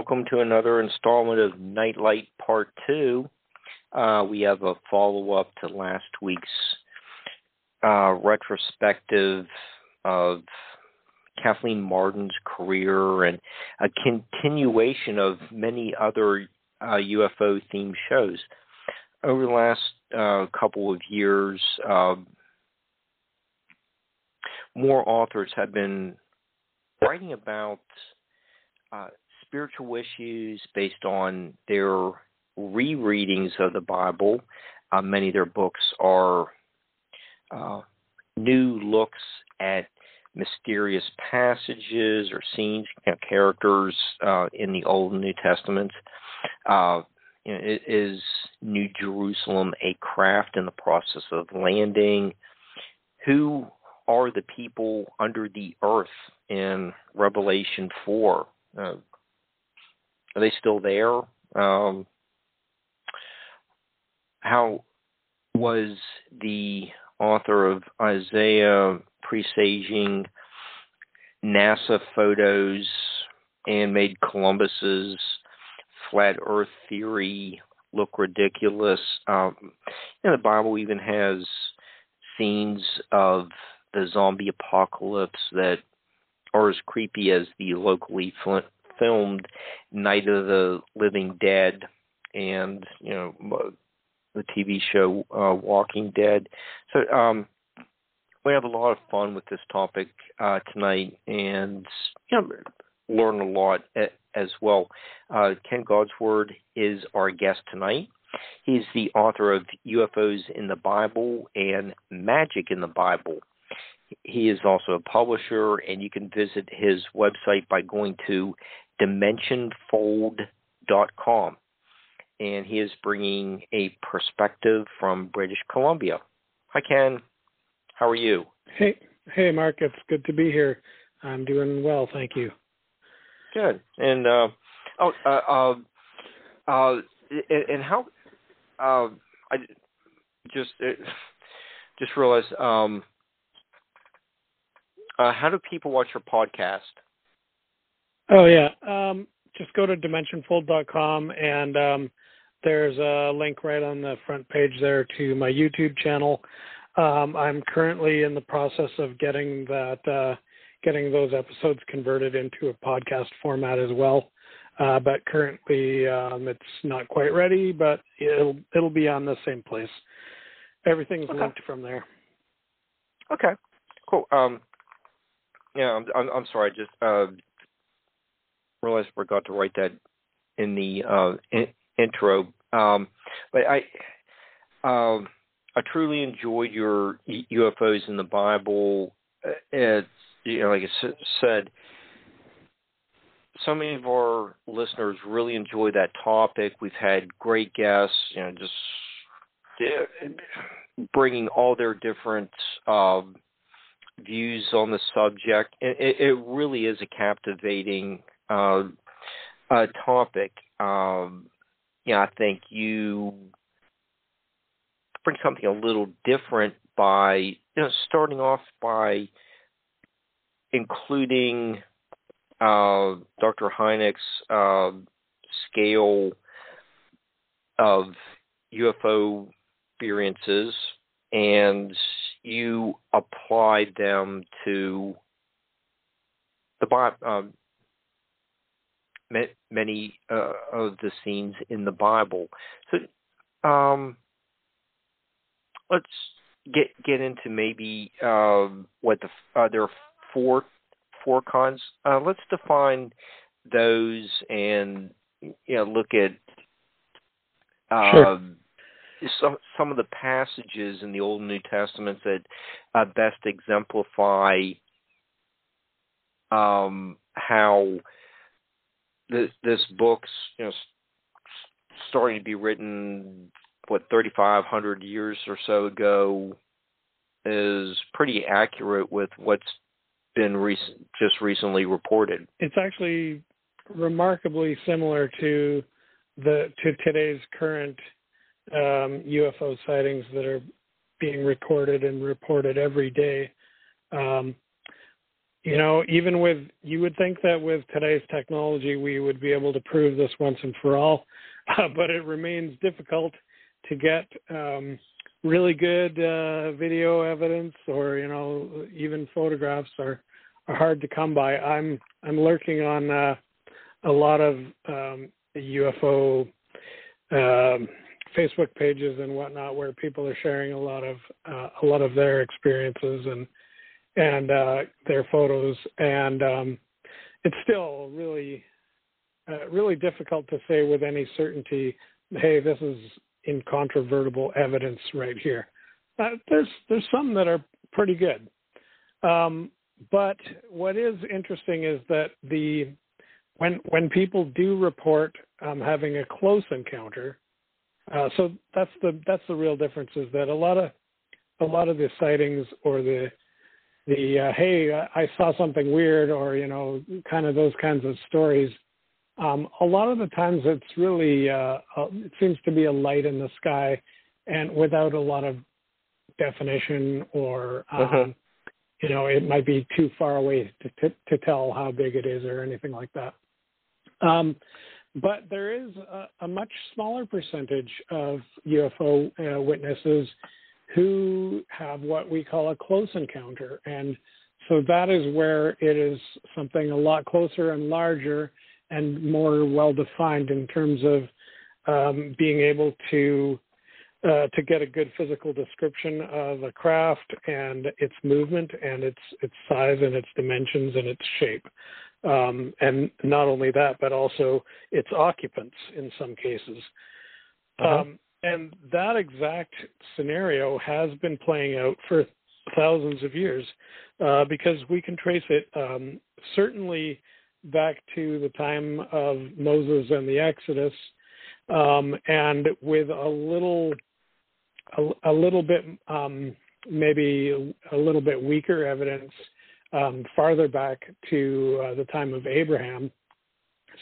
Welcome to another installment of Nightlight Part 2. Uh, we have a follow up to last week's uh, retrospective of Kathleen Martin's career and a continuation of many other uh, UFO themed shows. Over the last uh, couple of years, um, more authors have been writing about uh, spiritual issues based on their rereadings of the Bible. Uh, many of their books are uh, new looks at mysterious passages or scenes, you know, characters uh, in the Old and New Testaments. Uh, you know, is New Jerusalem a craft in the process of landing? Who are the people under the earth in Revelation 4? Uh, are they still there? Um, how was the author of Isaiah presaging NASA photos and made Columbus's flat Earth theory look ridiculous? Um, and the Bible even has scenes of the zombie apocalypse that are as creepy as the locally filmed Night of the Living Dead and you know the TV show uh, Walking Dead. So um, we have a lot of fun with this topic uh, tonight, and you know, learn a lot as well. Uh, Ken Goudsward is our guest tonight. He's the author of UFOs in the Bible and Magic in the Bible. He is also a publisher, and you can visit his website by going to dimensionfold.com. And he is bringing a perspective from British Columbia. Hi, Ken. How are you? Hey, hey, Mark. It's good to be here. I'm doing well, thank you. Good. And uh, oh, uh, uh, uh, and how? Uh, I just uh, just realized. Um, uh, how do people watch your podcast? Oh yeah, um, just go to dimensionfold.com and um, there's a link right on the front page there to my YouTube channel. Um, I'm currently in the process of getting that uh, getting those episodes converted into a podcast format as well. Uh, but currently um, it's not quite ready, but it'll it'll be on the same place. Everything's Okay. linked from there. Okay, cool. Um, yeah, I'm, I'm, I'm sorry. Just uh, realized I forgot to write that in the uh, in, intro. Um, but I, um, I truly enjoyed your UFOs in the Bible. Uh, It's you know, like I said, so many of our listeners really enjoy that topic. We've had great guests, you know, just bringing all their different um, views on the subject. It, it really is a captivating uh, uh, topic, um, yeah, I think you bring something a little different by you know starting off by including uh, Dr. Hynek's uh, scale of UFO experiences and you apply them to the um, many uh, of the scenes in the Bible. So um, let's get get into maybe um, what the uh, there are four four cons. Uh, let's define those and you know look at uh, sure. Some some of the passages in the Old and New Testaments that uh, best exemplify um, how this, this book's you know starting to be written what 3500 years or so ago is pretty accurate with what's been recent, just recently reported. It's actually remarkably similar to the to today's current um, UFO sightings that are being recorded and reported every day. Um, you know, even with you would think that with today's technology we would be able to prove this once and for all, uh, but it remains difficult to get um, really good uh, video evidence or you know even photographs are are hard to come by. I'm I'm lurking on uh, a lot of um, UFO um, Facebook pages and whatnot where people are sharing a lot of uh, a lot of their experiences and and uh, their photos, and um, it's still really uh, really difficult to say with any certainty. Hey, this is incontrovertible evidence right here. Uh, there's there's some that are pretty good, um, but what is interesting is that the when when people do report um, having a close encounter, uh, so that's the that's the real difference is that a lot of a lot of the sightings or the the uh, hey I saw something weird or you know kind of those kinds of stories. Um, a lot of the times it's really uh, it seems to be a light in the sky and without a lot of definition or um, uh-huh. you know it might be too far away to, to, to tell how big it is or anything like that. Um, but there is a, a much smaller percentage of UFO uh, witnesses who have what we call a close encounter. And so that is where it is something a lot closer and larger and more well defined in terms of um, being able to uh, to get a good physical description of a craft and its movement and its its size and its dimensions and its shape. Um, and not only that, but also its occupants in some cases. Uh-huh. Um, and that exact scenario has been playing out for thousands of years uh, because we can trace it um, certainly back to the time of Moses and the Exodus, um, and with a little, a, a little bit, um, maybe a little bit weaker evidence um, farther back to uh, the time of Abraham.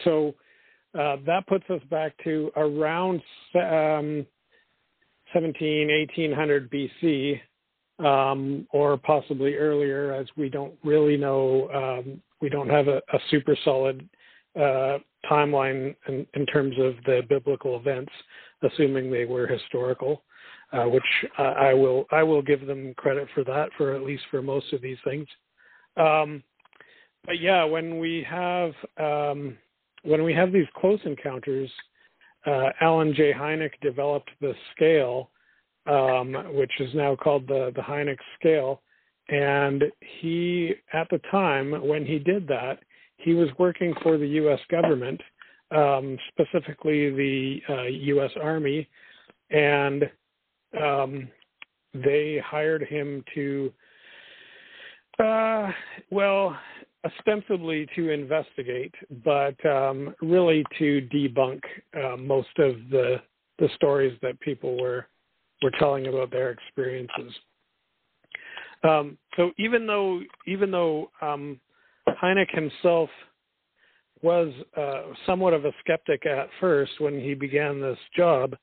So uh, that puts us back to around um, 17, 1800 BC, um, or possibly earlier, as we don't really know. Um, we don't have a, a super solid uh, timeline in, in, terms of the biblical events, assuming they were historical. Uh, which I will I will give them credit for that for at least for most of these things. Um, but yeah, when we have um, when we have these close encounters, uh, Alan J. Hynek developed the scale, um, which is now called the the Hynek scale. And he, at the time when he did that, he was working for the U.S. government, um, specifically the uh, U.S. Army, and um, they hired him to uh, well, ostensibly to investigate, but um, really to debunk uh, most of the the stories that people were were telling about their experiences. Um, so even though even though um, himself was uh, somewhat of a skeptic at first when he began this job,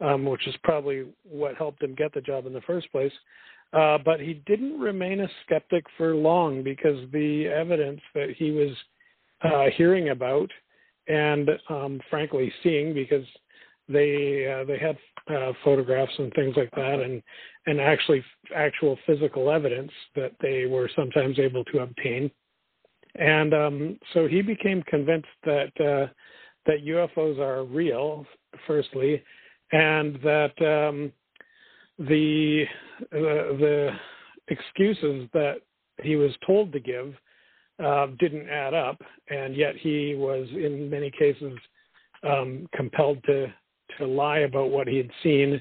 um, which is probably what helped him get the job in the first place. Uh, but he didn't remain a skeptic for long because the evidence that he was uh, hearing about and um, frankly seeing because they uh, they had uh, photographs and things like that and and actually actual physical evidence that they were sometimes able to obtain. And um, so he became convinced that uh, that UFOs are real firstly and that um, the the excuses that he was told to give uh, didn't add up, and yet he was in many cases um, compelled to to lie about what he had seen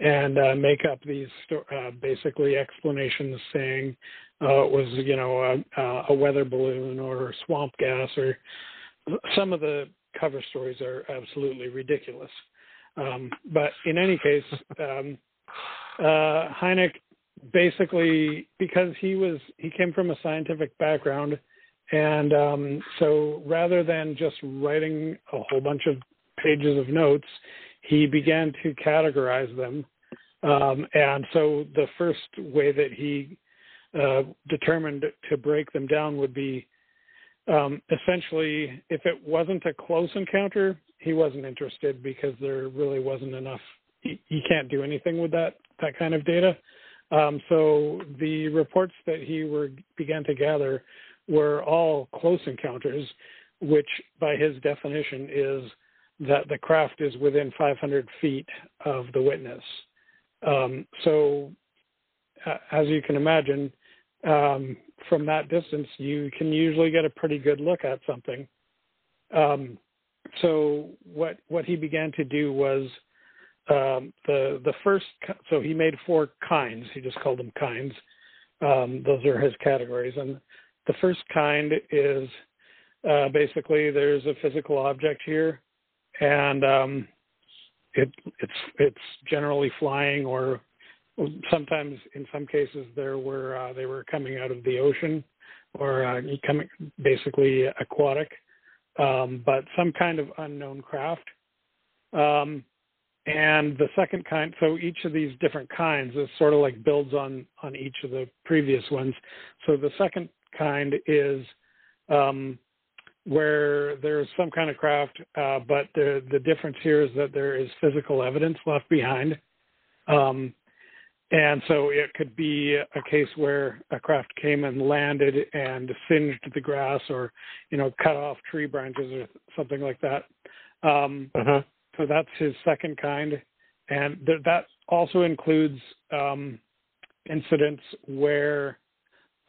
and uh, make up these uh, basically explanations saying uh, it was you know a, a weather balloon or swamp gas or some of the cover stories are absolutely ridiculous. Um, but in any case, um, uh, Hynek basically because he was he came from a scientific background and um, so rather than just writing a whole bunch of pages of notes he began to categorize them. Um, and so the first way that he uh, determined to break them down would be um, essentially if it wasn't a close encounter he wasn't interested because there really wasn't enough he, he can't do anything with that that kind of data. Um, so the reports that he were began to gather were all close encounters, which by his definition is that the craft is within 500 feet of the witness. Um, so, uh, as you can imagine, um, from that distance, you can usually get a pretty good look at something. Um, so, what what he began to do was um, the the first so he made four kinds. He just called them kinds. Um, those are his categories. And the first kind is uh, basically there's a physical object here and um, it it's it's generally flying or sometimes in some cases there were uh, they were coming out of the ocean or uh, coming basically aquatic um, but some kind of unknown craft. Um, and the second kind so each of these different kinds is sort of like builds on on each of the previous ones. So the second kind is um, where there's some kind of craft uh, but the the difference here is that there is physical evidence left behind. Um, and so it could be a case where a craft came and landed and singed the grass or you know cut off tree branches or something like that. Um, uh-huh so that's his second kind, and th- that also includes um, incidents where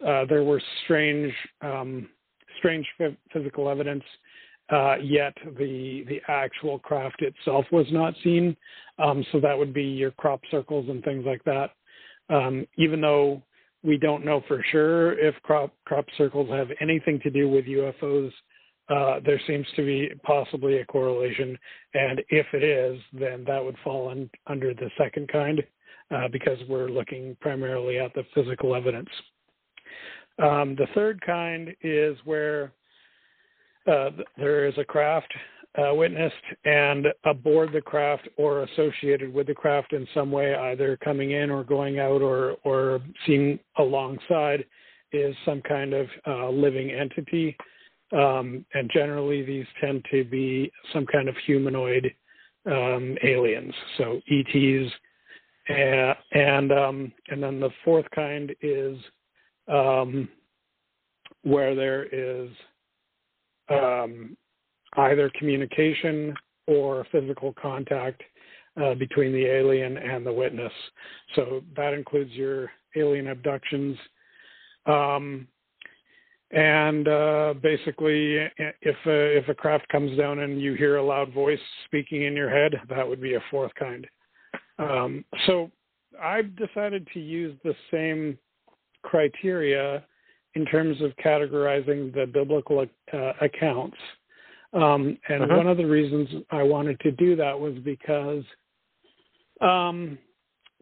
uh, there were strange, um, strange f- physical evidence, uh, yet the the actual craft itself was not seen. Um, so that would be your crop circles and things like that. Um, even though we don't know for sure if crop crop circles have anything to do with UFOs uh, there seems to be possibly a correlation. And if it is, then that would fall under the second kind uh, because we're looking primarily at the physical evidence. Um, the third kind is where uh, there is a craft uh, witnessed, and aboard the craft or associated with the craft in some way, either coming in or going out or, or seen alongside, is some kind of uh, living entity um, and generally, these tend to be some kind of humanoid um, aliens, so ETs. And and, um, and then the fourth kind is um, where there is um, either communication or physical contact uh, between the alien and the witness. So that includes your alien abductions. Um, and uh, basically, if a, if a craft comes down and you hear a loud voice speaking in your head, that would be a fourth kind. Um, so I've decided to use the same criteria in terms of categorizing the biblical uh, accounts. Um, and uh-huh. one of the reasons I wanted to do that was because um,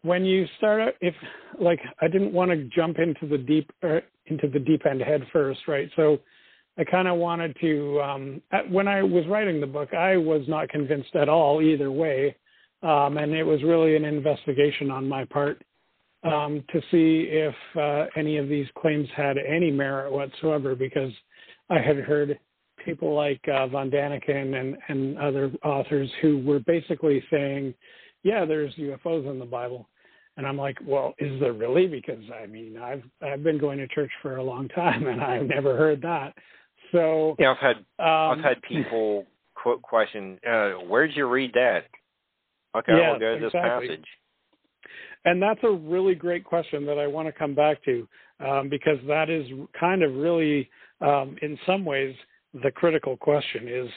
when you start out, if like I didn't want to jump into the deep uh, into the deep end head first, right? So I kind of wanted to. Um, when I was writing the book, I was not convinced at all either way, um, and it was really an investigation on my part um, to see if uh, any of these claims had any merit whatsoever, because I had heard people like uh, von Daniken and, and other authors who were basically saying, "Yeah, there's UFOs in the Bible," and I'm like, "Well, is there really?" Because I mean, I've I've been going to church for a long time, and I've never heard that. So yeah, I've had um, I've had people quote question, uh, "Where'd you read that?" Okay, yeah, I'll go to exactly. this passage. And that's a really great question that I want to come back to um, because that is kind of really, um, in some ways, the critical question is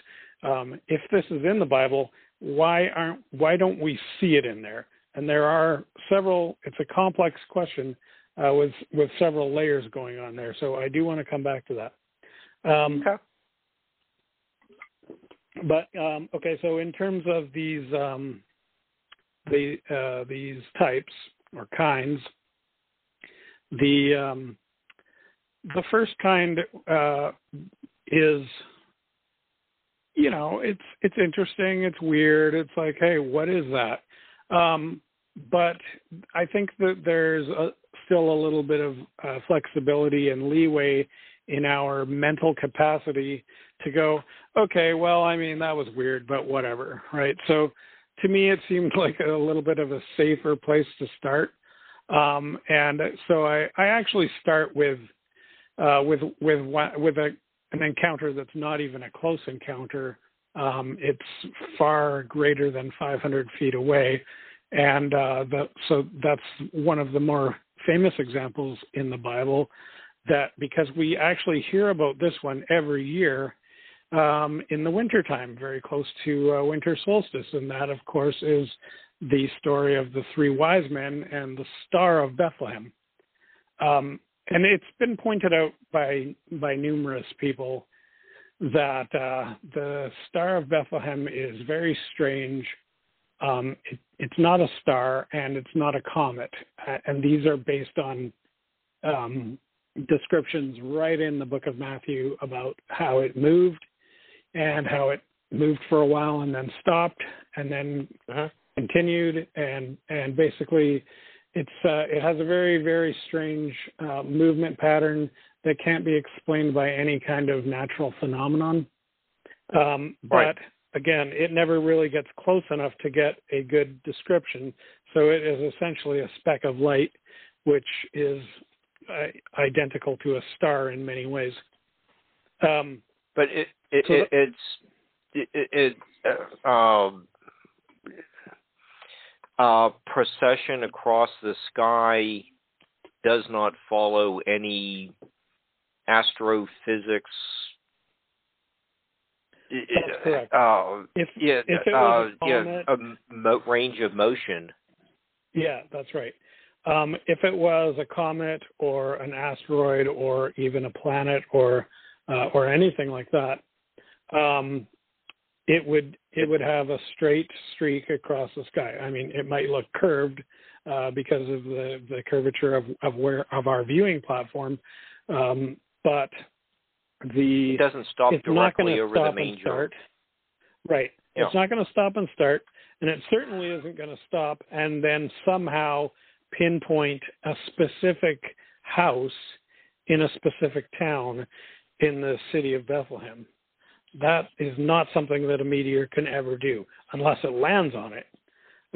um, if this is in the Bible, why aren't why don't we see it in there? And there are several. It's a complex question uh, with with several layers going on there. So I do want to come back to that. Um, okay. But um, okay, so in terms of these um, the uh, these types or kinds, the um, the first kind uh, is you know it's it's interesting it's weird it's like hey what is that um, but i think that there's a, still a little bit of uh, flexibility and leeway in our mental capacity to go okay well i mean that was weird but whatever right? So to me it seemed like a little bit of a safer place to start. Um, and so i i actually start with uh, with with with a an encounter that's not even a close encounter. Um, it's far greater than 500 feet away, and uh, the, so that's one of the more famous examples in the Bible. That because we actually hear about this one every year um, in the wintertime, very close to uh, winter solstice, and that, of course, is the story of the three wise men and the Star of Bethlehem. Um, and it's been pointed out by by numerous people that uh, the Star of Bethlehem is very strange. Um, it, it's not a star and it's not a comet, and these are based on um, descriptions right in the Book of Matthew about how it moved and how it moved for a while and then stopped and then uh-huh. continued and and basically it's uh, it has a very very strange uh, movement pattern that can't be explained by any kind of natural phenomenon. Um, but right. Again, it never really gets close enough to get a good description. So it is essentially a speck of light, which is uh, identical to a star in many ways. Um, but it, it, so it it's it, it uh, um, uh, procession across the sky does not follow any astrophysics. That's correct. Uh, if, yeah, if it uh, was a yeah, comet, a mo- range of motion. Yeah, that's right. Um, if it was a comet or an asteroid or even a planet or uh, or anything like that, um, it would it would have a straight streak across the sky. I mean, it might look curved uh, because of the, the curvature of, of where of our viewing platform, um, but the it doesn't stop it's directly not over stop the main and start. Right. Yeah. It's not going to stop and start, and it certainly isn't going to stop and then somehow pinpoint a specific house in a specific town in the city of Bethlehem. That is not something that a meteor can ever do unless it lands on it.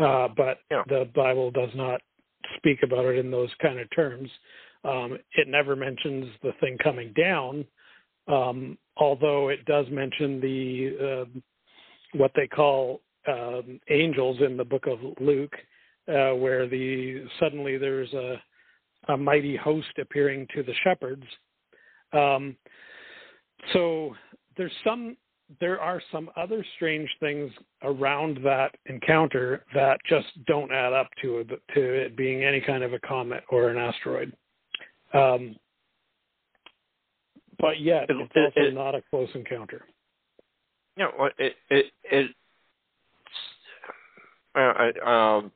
Uh, but yeah. the Bible does not speak about it in those kind of terms. Um, it never mentions the thing coming down, although it does mention the uh, what they call um, angels in the book of Luke, uh, where the suddenly there's a, a mighty host appearing to the shepherds. Um, so there's some there are some other strange things around that encounter that just don't add up to it, to it being any kind of a comet or an asteroid. Um, but yet, it, it's also it, not a close encounter. Yeah, you know, it it it. I, I um,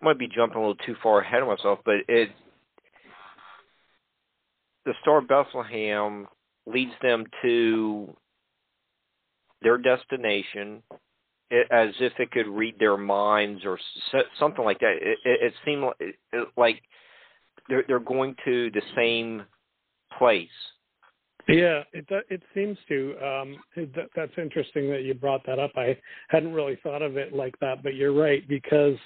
might be jumping a little too far ahead of myself, but it the Star of Bethlehem leads them to their destination as if it could read their minds or something like that. It, it, it seemed like, like they're they're going to the same place. Yeah, it it seems to. Um, that, that's interesting that you brought that up. I hadn't really thought of it like that, but you're right because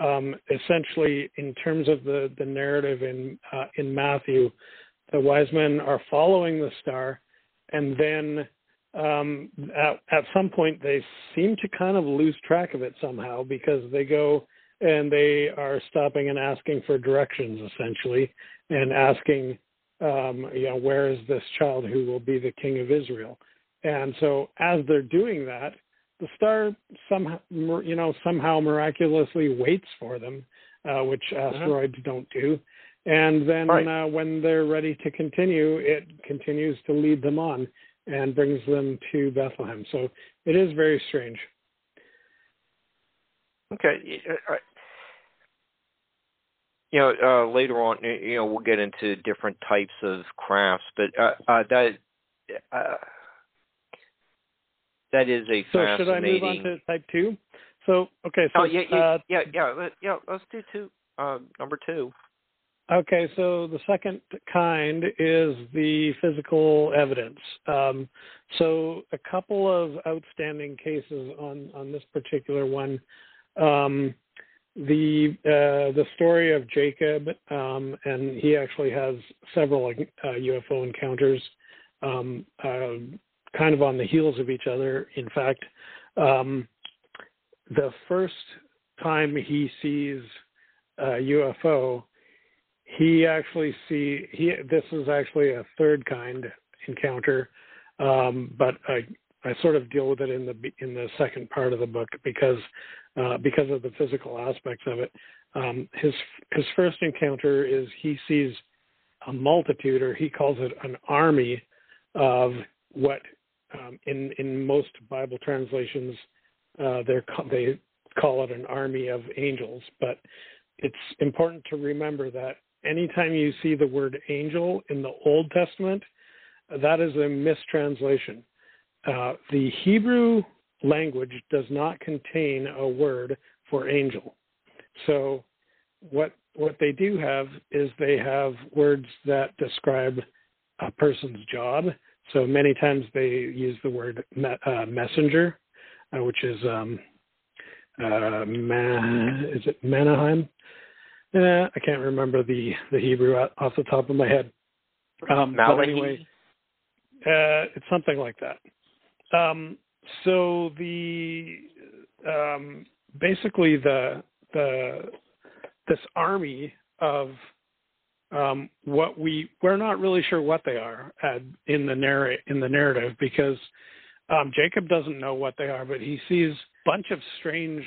um, essentially, in terms of the the narrative in uh, in Matthew, the wise men are following the star, and then um, at, at some point they seem to kind of lose track of it somehow because they go and they are stopping and asking for directions essentially and asking um, you know where is this child who will be the king of israel and so as they're doing that the star somehow you know somehow miraculously waits for them uh, which mm-hmm. asteroids mm-hmm. don't do and then right. uh, when they're ready to continue it continues to lead them on and brings them to bethlehem so it is very strange Okay. Uh, uh, you know, uh, later on, you know, we'll get into different types of crafts, but uh, uh, that uh, that is a so fascinating. should I move on to type two? So okay, so oh, yeah, yeah, yeah, yeah, yeah, Let's do two. number two. Okay, so the second kind is the physical evidence. Um, so a couple of outstanding cases on on this particular one. Um, the uh, the story of Jacob, um, and he actually has several uh, UFO encounters, um, uh, kind of on the heels of each other. In fact, um, the first time he sees a UFO, he actually see he. This is actually a third kind encounter, um, but I I sort of deal with it in the in the second part of the book because uh, because of the physical aspects of it. Um, his his first encounter is he sees a multitude, or he calls it an army of what um, in in most Bible translations uh, they they call it an army of angels. But it's important to remember that anytime you see the word angel in the Old Testament, that is a mistranslation. Uh, the Hebrew language does not contain a word for angel. So what what they do have is they have words that describe a person's job. So many times they use the word me, uh, messenger, uh, which is um, uh, ma- is it Manaheim? Uh, I can't remember the the Hebrew off the top of my head. Um, but anyway, uh, it's something like that. Um, so the um, basically the the this army of um, what we we're not really sure what they are at, in the narr- in the narrative because um, Jacob doesn't know what they are, but he sees a bunch of strange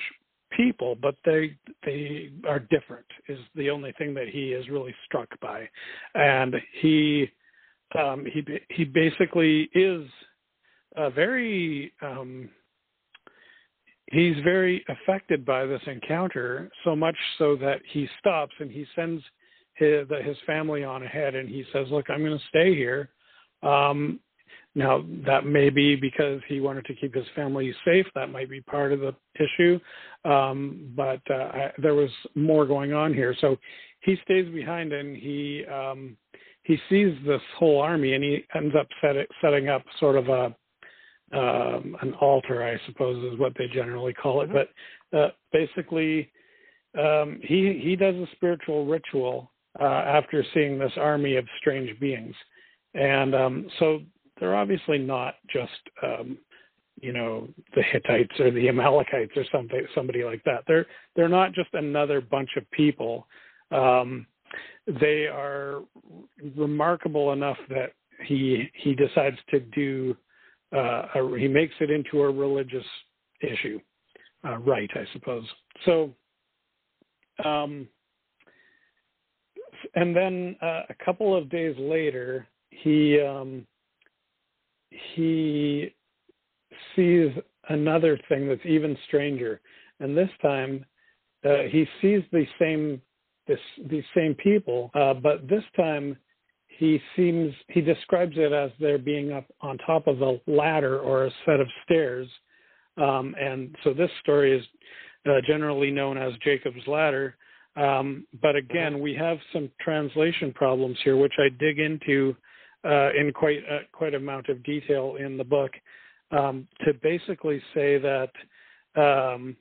people, but they they are different. Is the only thing that he is really struck by, and he um, he he basically is uh, very um, he's very affected by this encounter so much so that he stops and he sends his, his family on ahead and he says look i'm going to stay here. Um, now that may be because he wanted to keep his family safe. That might be part of the issue. Um, but uh, I, there was more going on here. So he stays behind and he um, he sees this whole army and he ends up set it, setting up sort of a um, an altar, I suppose is what they generally call it. But uh, basically, um, he he does a spiritual ritual uh, after seeing this army of strange beings, and um, so they're obviously not just um, you know the Hittites or the Amalekites or something somebody like that. They're they're not just another bunch of people. Um, they are remarkable enough that he he decides to do uh, a, he makes it into a religious issue, uh, right? I suppose. So, um, and then uh, a couple of days later, he um, he sees another thing that's even stranger, and this time uh, he sees the same this these same people, uh, but this time he seems he describes it as there being up on top of a ladder or a set of stairs, um, and so this story is uh, generally known as Jacob's ladder. Um, but again, we have some translation problems here, which I dig into uh, in quite a, quite amount of detail in the book um, to basically say that um,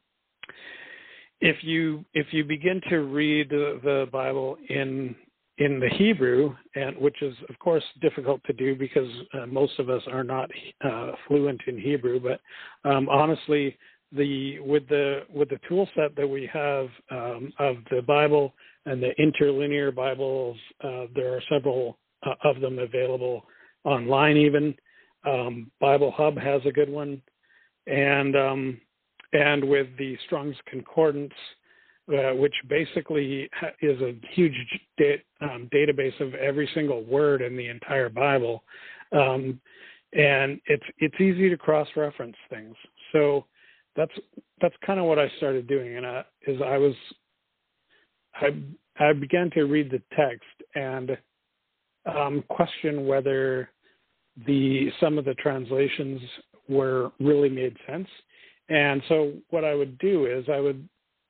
if you if you begin to read the, the Bible in in the Hebrew, and which is of course difficult to do because uh, most of us are not uh, fluent in Hebrew. But um, honestly, the with the with the tool set that we have um, of the Bible and the interlinear Bibles, uh, there are several uh, of them available online. Even um, Bible Hub has a good one, and um, and with the Strong's Concordance, uh, which basically is a huge da- um, database of every single word in the entire Bible, um, and it's it's easy to cross-reference things. So that's that's kind of what I started doing, and I, is I was I I began to read the text and um, question whether the some of the translations were really made sense. And so what I would do is I would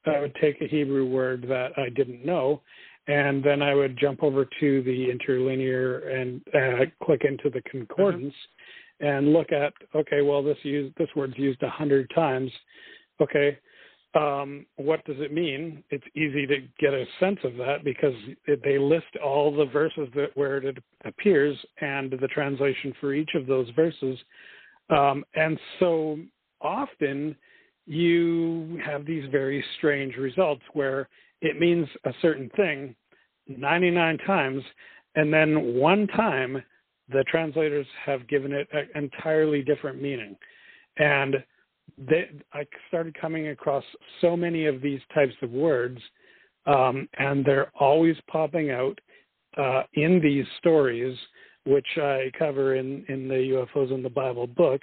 I would take a Hebrew word that I didn't know, and then I would jump over to the interlinear and uh, click into the concordance mm-hmm. and look at okay, well this use this word's used a hundred times. Okay, um, what does it mean? It's easy to get a sense of that because it, they list all the verses that where it appears and the translation for each of those verses. Um, and so often you have these very strange results where it means a certain thing 99 times, and then one time the translators have given it an entirely different meaning. And they, I started coming across so many of these types of words, um, and they're always popping out uh, in these stories, which I cover in, in the UFOs in the Bible book.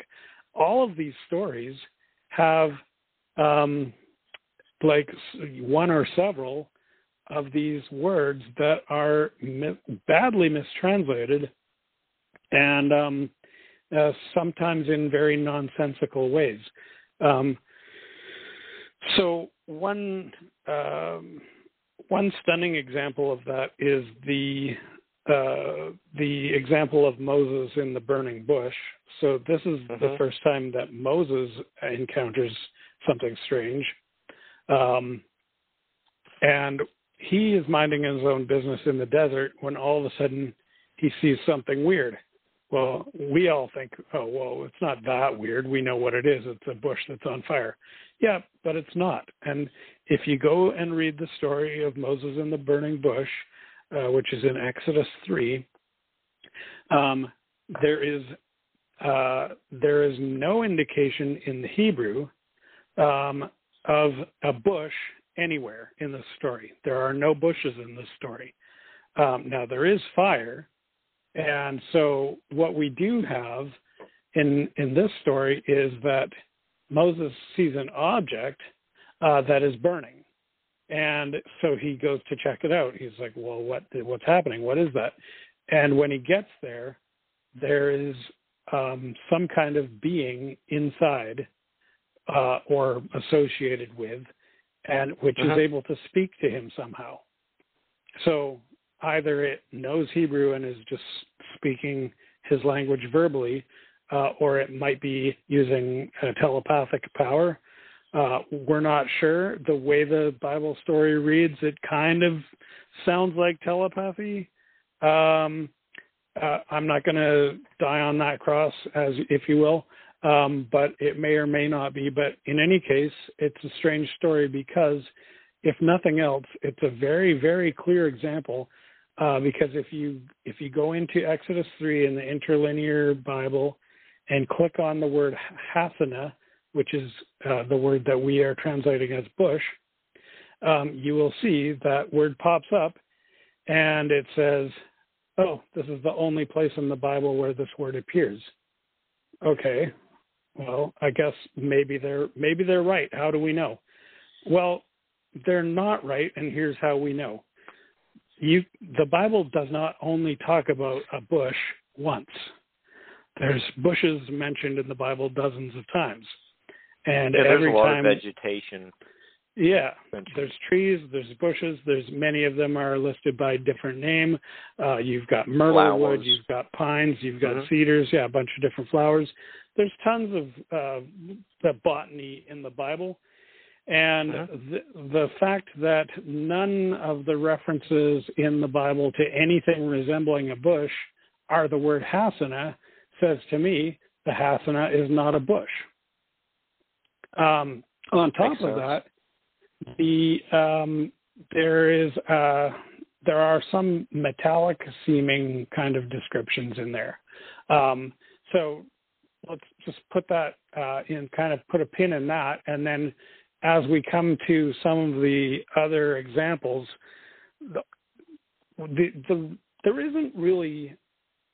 All of these stories have um, like one or several of these words that are mi- badly mistranslated and um, uh, sometimes in very nonsensical ways. Um, so one um, one stunning example of that is the uh, the example of Moses in the burning bush. So this is the mm-hmm. first time that Moses encounters something strange, um, and he is minding his own business in the desert when all of a sudden he sees something weird. Well, we all think, oh, well, it's not that weird. We know what it is. It's a bush that's on fire. Yeah, but it's not. And if you go and read the story of Moses and the burning bush, uh, which is in Exodus 3, um, there is uh, there is no indication in the Hebrew um, of a bush anywhere in the story. There are no bushes in the story. Um, now there is fire, and so what we do have in in this story is that Moses sees an object uh, that is burning, and so he goes to check it out. He's like, "Well, what what's happening? What is that?" And when he gets there, there is um, some kind of being inside uh, or associated with, and which uh-huh. is able to speak to him somehow. So either it knows Hebrew and is just speaking his language verbally, uh, or it might be using telepathic power. Uh, we're not sure. The way the Bible story reads, it kind of sounds like telepathy. Um, uh, I'm not going to die on that cross, as if you will, um, but it may or may not be. But in any case, it's a strange story because, if nothing else, it's a very, very clear example uh, because if you if you go into Exodus three in the interlinear Bible and click on the word Hasana, which is uh, the word that we are translating as bush, um, you will see that word pops up, and it says, "Oh, this is the only place in the Bible where this word appears." Okay, well, I guess maybe they're maybe they're right. How do we know? Well, they're not right, and here's how we know you the Bible does not only talk about a bush once. There's bushes mentioned in the Bible dozens of times, and Yeah, every time, vegetation. yeah, there's trees, there's bushes, there's many of them are listed by different name. Uh, you've got myrtle wood, you've got pines, you've got Mhm. cedars, yeah, a bunch of different flowers. There's tons of uh, the botany in the Bible, and Mhm. the, the fact that none of the references in the Bible to anything resembling a bush are the word hasana says to me the hasana is not a bush. Um, on top Makes of that, the um, there is uh, there are some metallic seeming kind of descriptions in there. Um, so let's just put that uh, in, kind of put a pin in that, and then as we come to some of the other examples, the, the, the there isn't really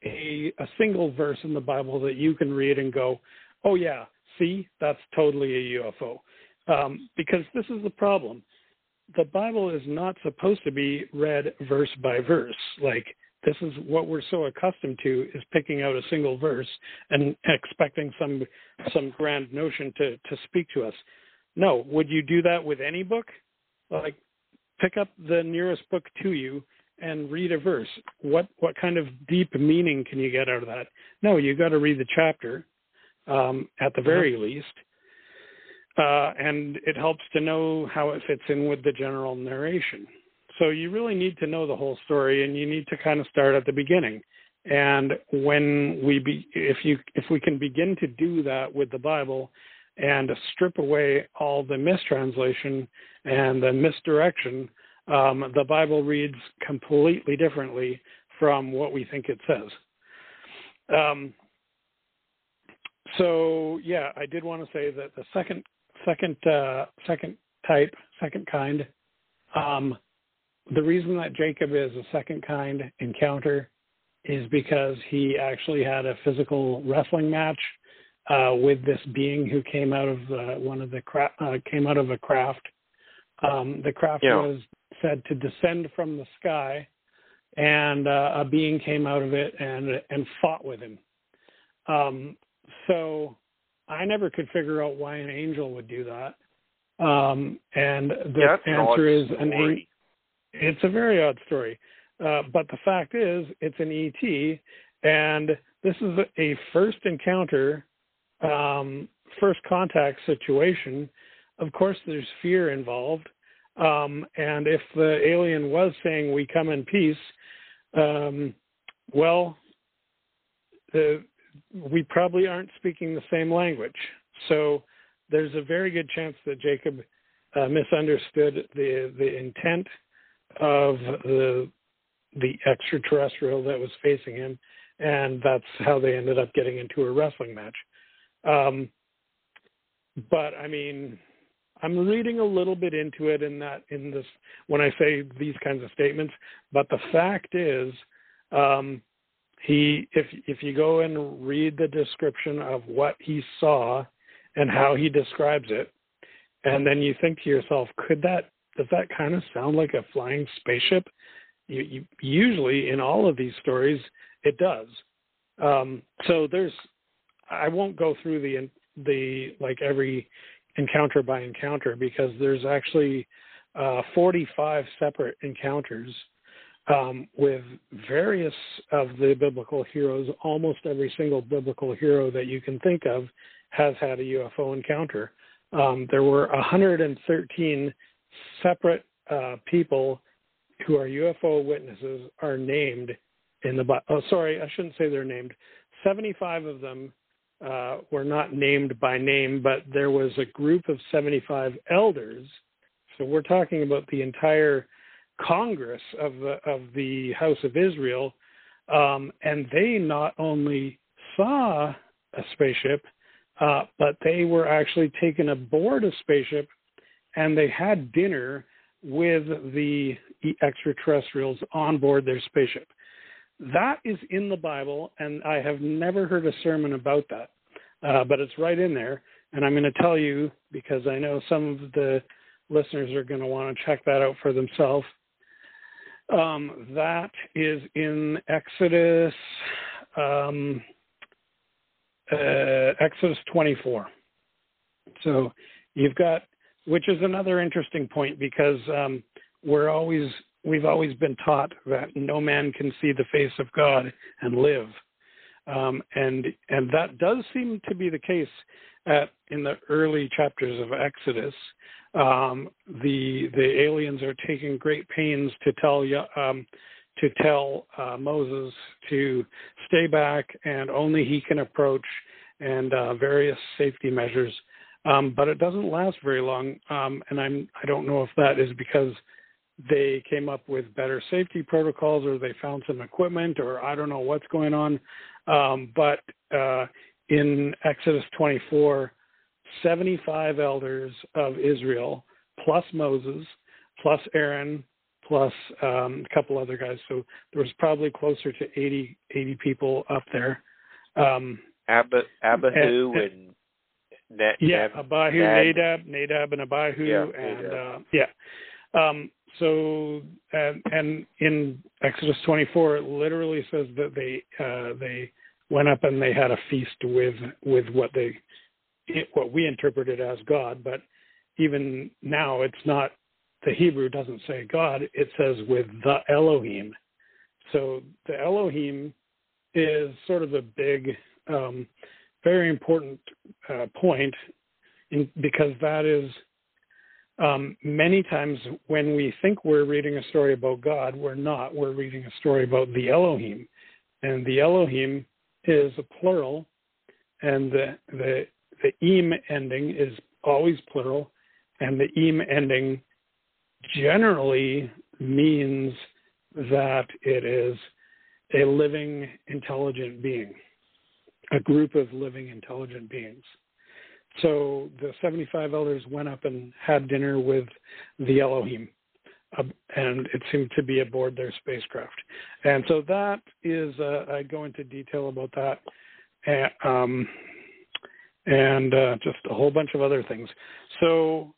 a a single verse in the Bible that you can read and go, oh yeah, see, that's totally a UFO. Um, because this is the problem. The Bible is not supposed to be read verse by verse. Like this is what we're so accustomed to is picking out a single verse and expecting some some grand notion to to speak to us. No, would you do that with any book? Like pick up the nearest book to you and read a verse. What what kind of deep meaning can you get out of that? No, you got to read the chapter um, at the very least, uh, and it helps to know how it fits in with the general narration. So you really need to know the whole story, and you need to kind of start at the beginning. And when we be, if you if we can begin to do that with the Bible, and strip away all the mistranslation and the misdirection, um, the Bible reads completely differently from what we think it says. Um, so yeah, I did want to say that the second second uh, second type, second kind, um, the reason that Jacob is a second kind encounter is because he actually had a physical wrestling match uh, with this being who came out of uh, one of the cra- uh, came out of a craft. Um, the craft Yeah. was said to descend from the sky, and uh, a being came out of it and and fought with him. Um, so I never could figure out why an angel would do that. Um, and the yeah, that's an odd answer is an angel. It's a very odd story. Uh, but the fact is, it's an ET, and this is a first encounter, um, first contact situation. Of course, there's fear involved. Um, and if the alien was saying, We come in peace, um, well, the, we probably aren't speaking the same language. So there's a very good chance that Jacob uh, misunderstood the, the intent of the the extraterrestrial that was facing him, and that's how they ended up getting into a wrestling match. Um, but I mean, I'm reading a little bit into it in that in this when I say these kinds of statements. But the fact is, um, he if if you go and read the description of what he saw and how he describes it, and then you think to yourself, could that does that kind of sound like a flying spaceship? You, you, usually in all of these stories, it does. Um, so there's, I won't go through the the like every encounter by encounter because there's actually uh, 45 separate encounters um, with various of the biblical heroes. Almost every single biblical hero that you can think of has had a UFO encounter. Um, there were 113 separate uh, people who are UFO witnesses are named in the Bible. Oh, sorry, I shouldn't say they're named. 75 of them uh, were not named by name, but there was a group of 75 elders. So we're talking about the entire Congress of the of the House of Israel, um, and they not only saw a spaceship, uh, but they were actually taken aboard a spaceship, and they had dinner with the extraterrestrials on board their spaceship. That is in the Bible, and I have never heard a sermon about that, uh, but it's right in there. And I'm going to tell you because I know some of the listeners are going to want to check that out for themselves. Um, that is in Exodus, um, uh, Exodus 24. So you've got, which is another interesting point because um, we're always we've always been taught that no man can see the face of God and live, um, and and that does seem to be the case at in the early chapters of Exodus. Um, the the aliens are taking great pains to tell um, to tell uh, Moses to stay back and only he can approach, and uh, various safety measures. Um, but it doesn't last very long, um, and I'm I don't know if that is because they came up with better safety protocols or they found some equipment or I don't know what's going on. Um, but uh, in Exodus 24, 75 elders of Israel, plus Moses, plus Aaron, plus um, a couple other guys. So there was probably closer to 80, 80 people up there. Um, Abba, Abihu and, and, and yeah, Abihu, Nadab, Nadab, and Abihu, yeah, and uh, yeah. Um, so and, and in Exodus 24, it literally says that they uh, they went up and they had a feast with with what they what we interpreted as God, but even now it's not the Hebrew doesn't say God, it says with the Elohim. So the Elohim is sort of a big, um, very important uh, point in, because that is um, many times when we think we're reading a story about God, we're not. We're reading a story about the Elohim, and the Elohim is a plural, and the the the im ending is always plural, and the im ending generally means that it is a living, intelligent being, a group of living, intelligent beings. So the 75 elders went up and had dinner with the Elohim, uh, and it seemed to be aboard their spacecraft. And so that is, uh, I go into detail about that, and, um, and uh, just a whole bunch of other things. So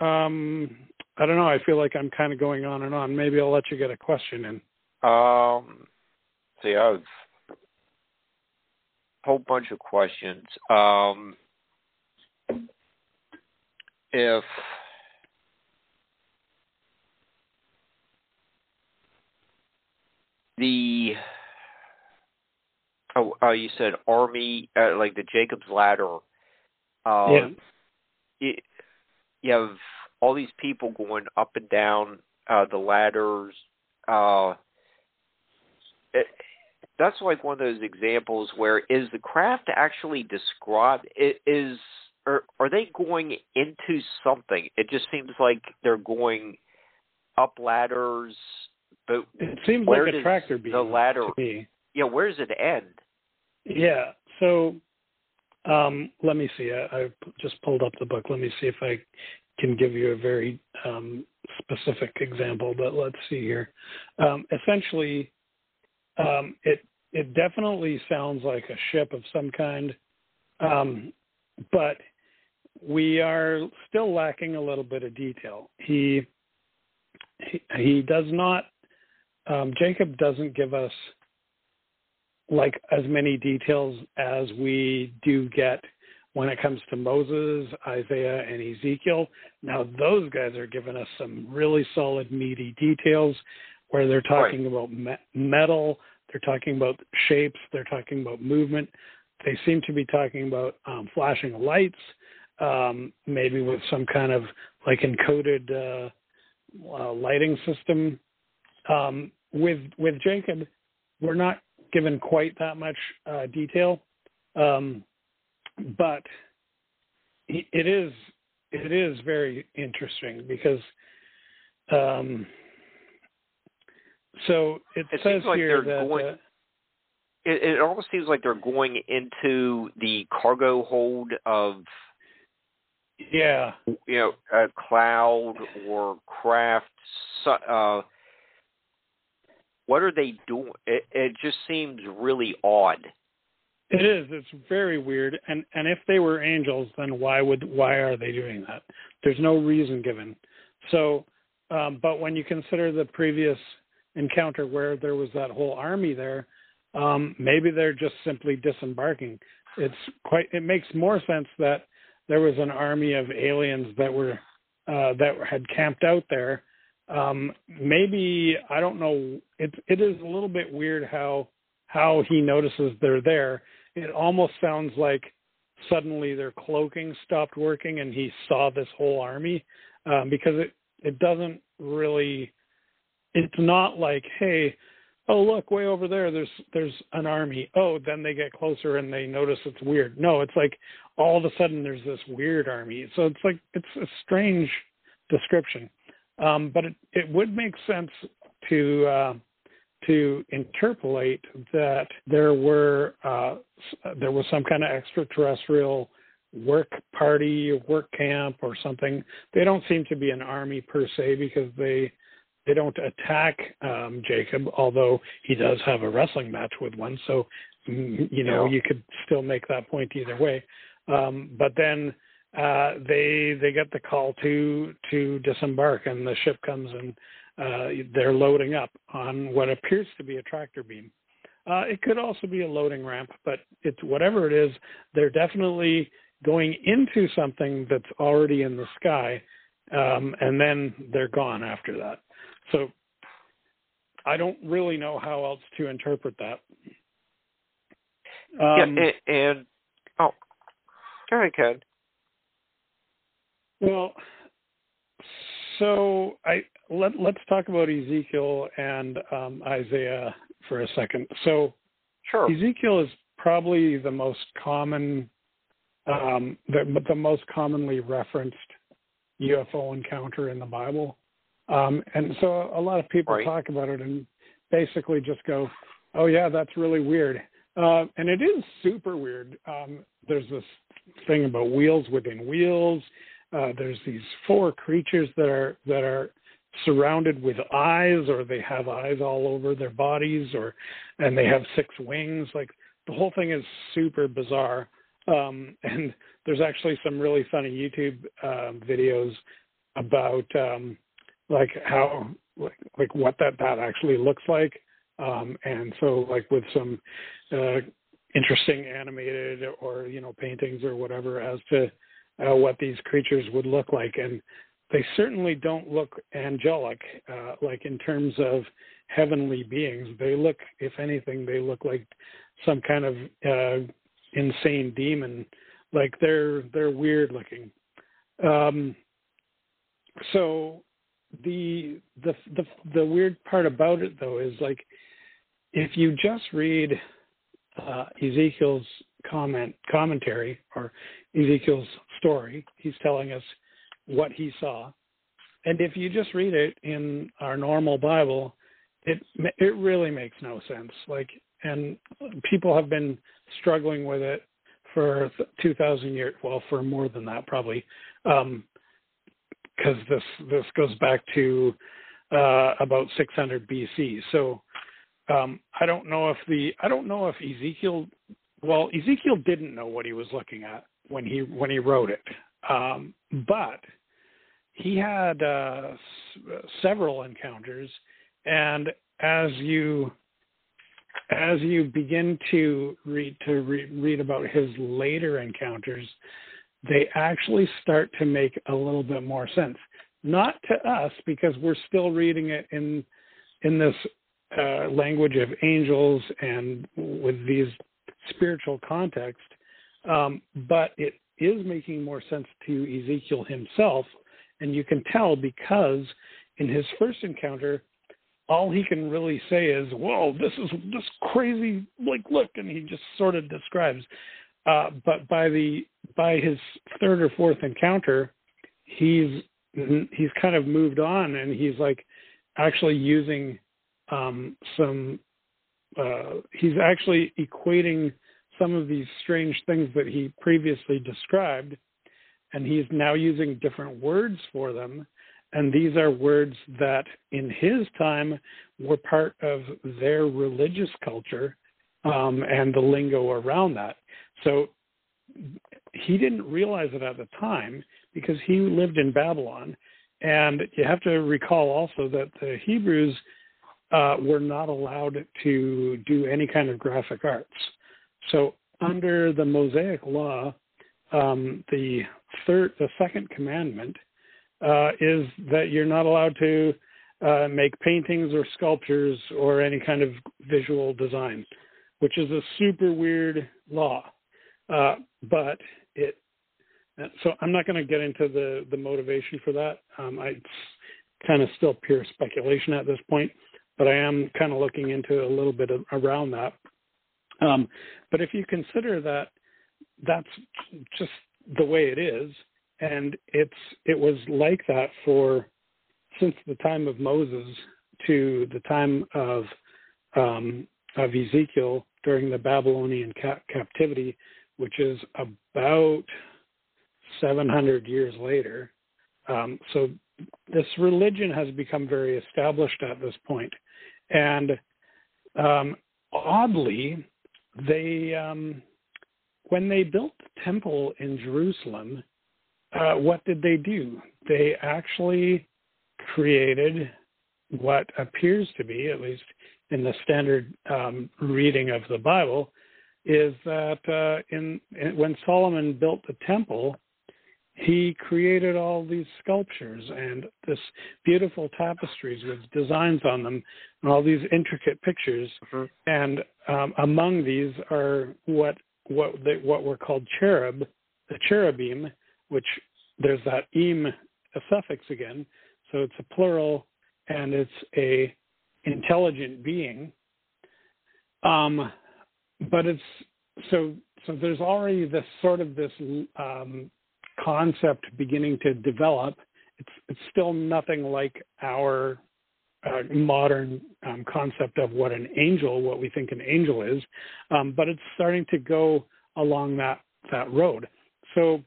um, I don't know. I feel like I'm kind of going on and on. Maybe I'll let you get a question in. Um, see, I a whole bunch of questions. Um, if the oh, uh, you said army uh, like the Jacob's ladder. Uh, yeah. It, you have all these people going up and down uh, the ladders. Uh, it, that's like one of those examples where is the craft actually described? Is are are they going into something? It just seems like they're going up ladders, but it seems like a tractor beam the ladder. Yeah, where does it end? Yeah, so um, let me see. I, I just pulled up the book. Let me see if I can give you a very um, specific example. But let's see here. Um, essentially, um, it it definitely sounds like a ship of some kind, um, but we are still lacking a little bit of detail. He he, he does not. Um, Jacob doesn't give us like as many details as we do get when it comes to Moses, Isaiah, and Ezekiel. Now those guys are giving us some really solid, meaty details where they're talking right. about me- metal, they're talking about shapes, they're talking about movement. They seem to be talking about um, flashing lights um, maybe with some kind of like encoded uh, uh, lighting system. Um, with with Jacob, we're not given quite that much uh, detail, um, but it is it is very interesting because um, so it, it says like here they're that going, uh, it, it almost seems like they're going into the cargo hold of yeah. You know, a cloud or craft. Uh, what are they doing? It, it just seems really odd. It is. It's very weird. And and if they were angels, then why would why are they doing that? There's no reason given. So, um, but when you consider the previous encounter where there was that whole army there, um, maybe they're just simply disembarking. It's quite. It makes more sense that there was an army of aliens that were uh, that had camped out there. Um, maybe I don't know. It it is a little bit weird how how he notices they're there. It almost sounds like suddenly their cloaking stopped working and he saw this whole army um, because it it doesn't really. It's not like hey oh look way over there there's there's an army. Oh then they get closer and they notice it's weird. No it's like all of a sudden there's this weird army. So it's like it's a strange description. Um, but it, it would make sense to uh, to interpolate that there were uh, there was some kind of extraterrestrial work party work camp or something. They don't seem to be an army per se because they they don't attack um, Jacob, although he does have a wrestling match with one. So, mm, you know, yeah. you could still make that point either way. Um, but then uh, they they get the call to to disembark, and the ship comes and uh, they're loading up on what appears to be a tractor beam. Uh, it could also be a loading ramp, but it's whatever it is. They're definitely going into something that's already in the sky, um, and then they're gone after that. So I don't really know how else to interpret that. Um, yeah, and, and oh, go ahead, Ken. Well, so I let let's talk about Ezekiel and um, Isaiah for a second. So, sure. Ezekiel is probably the most common, um, the the most commonly referenced UFO encounter in the Bible. Um, and so a lot of people right. talk about it and basically just go, "Oh yeah, that's really weird," uh, and it is super weird. Um, there's this thing about wheels within wheels. Uh, there's these four creatures that are that are surrounded with eyes, or they have eyes all over their bodies, or and they have six wings. Like the whole thing is super bizarre. Um, and there's actually some really funny YouTube um, videos about um, like how like, like what that that actually looks like. Um and so like with some uh interesting animated or you know paintings or whatever as to uh, what these creatures would look like. And they certainly don't look angelic uh like in terms of heavenly beings. They look if anything they look like some kind of uh insane demon. Like they're they're weird looking. Um so the the the the weird part about it though is like if you just read uh, Ezekiel's comment commentary or Ezekiel's story, he's telling us what he saw, and if you just read it in our normal Bible, it it really makes no sense. Like, and people have been struggling with it for 2,000 years. Well, for more than that, probably. Um, because this this goes back to uh, about 600 BC. So um, I don't know if the I don't know if Ezekiel well Ezekiel didn't know what he was looking at when he when he wrote it, um, but he had uh, s- several encounters, and as you as you begin to read to re- read about his later encounters, they actually start to make a little bit more sense. Not to us because we're still reading it in in this uh, language of angels and with these spiritual context, um, but it is making more sense to Ezekiel himself, and you can tell because in his first encounter, all he can really say is, "Whoa, this is this crazy!" Like, look, and he just sort of describes. Uh, but by the by his third or fourth encounter, he's he's kind of moved on, and he's like actually using um, some. Uh, he's actually equating some of these strange things that he previously described, and he's now using different words for them. And these are words that in his time were part of their religious culture um, and the lingo around that. So he didn't realize it at the time because he lived in Babylon. And you have to recall also that the Hebrews uh, were not allowed to do any kind of graphic arts. So under the Mosaic law, um, the third, the second commandment uh, is that you're not allowed to uh, make paintings or sculptures or any kind of visual design, which is a super weird law. Uh, but it, so I'm not going to get into the the motivation for that. Um, I, it's kind of still pure speculation at this point, but I am kind of looking into a little bit of, around that. Um, but if you consider that that's just the way it is, and it's it was like that for since the time of Moses to the time of um, of Ezekiel during the Babylonian ca- captivity, which is about 700 years later. Um, so this religion has become very established at this point, and um, oddly, they um, when they built the temple in Jerusalem, uh, what did they do? They actually created what appears to be, at least in the standard um, reading of the Bible, is that uh, in, in, when Solomon built the temple, he created all these sculptures and this beautiful tapestries with designs on them and all these intricate pictures. Mhm. And um, among these are what what they, what were called cherub, the cherubim, which there's that im suffix again, so it's a plural and it's a intelligent being. Um, but it's so so there's already this sort of this um, concept beginning to develop. It's it's still nothing like our uh, modern um, concept of what an angel, what we think an angel is, um, but it's starting to go along that that road. So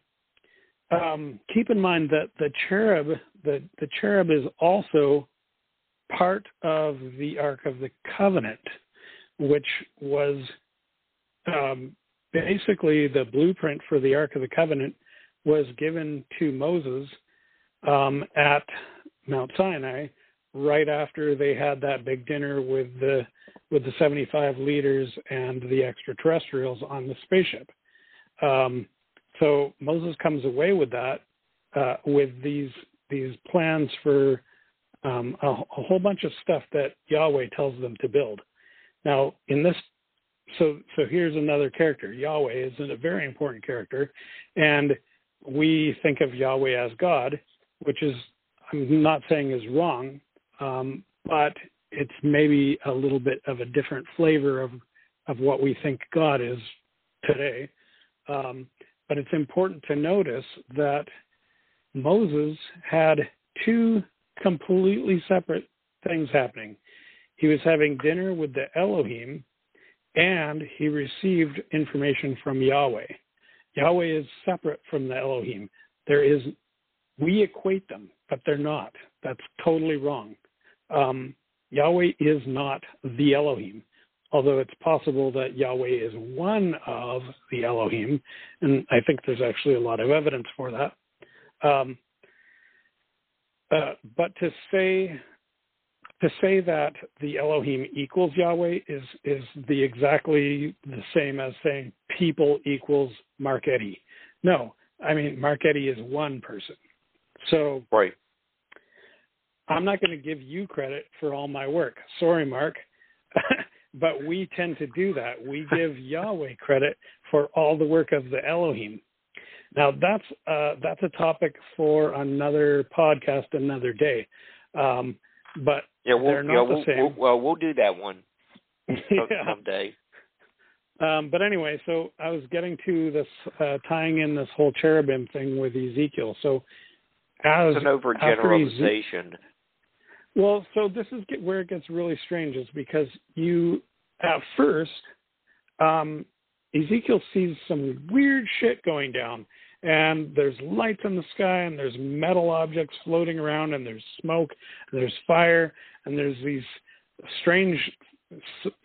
um, keep in mind that the cherub, the the cherub is also part of the Ark of the Covenant, which was um, basically the blueprint for the Ark of the Covenant was given to Moses um, at Mount Sinai right after they had that big dinner with the with the 75 leaders and the extraterrestrials on the spaceship. Um, so Moses comes away with that uh, with these these plans for um, a, a, whole bunch of stuff that Yahweh tells them to build. Now, in this, so so here's another character. Yahweh is a very important character, and we think of Yahweh as God, which is I'm not saying is wrong, um, but it's maybe a little bit of a different flavor of of what we think God is today. Um, but it's important to notice that Moses had two completely separate things happening. He was having dinner with the Elohim, and he received information from Yahweh. Yahweh is separate from the Elohim. There is, we equate them, but they're not. That's totally wrong. Um, Yahweh is not the Elohim, although it's possible that Yahweh is one of the Elohim, and I think there's actually a lot of evidence for that. Um, uh, but to say to say that the Elohim equals Yahweh is is the exactly the same as saying people equals Mark Eddy. No, I mean Mark Eddy is one person. So right. I'm not going to give you credit for all my work. Sorry, Mark. but we tend to do that. We give Yahweh credit for all the work of the Elohim. Now that's uh, that's a topic for another podcast, another day. Um, but yeah, we'll, they're not yeah, the we'll, same. We'll, well, we'll do that one yeah. someday. Um, but anyway, so I was getting to this uh, tying in this whole cherubim thing with Ezekiel. So as It's an overgeneralization. Well, so this is where it gets really strange, is because you at first um, Ezekiel sees some weird shit going down, and there's lights in the sky, and there's metal objects floating around, and there's smoke, and there's fire, and there's these strange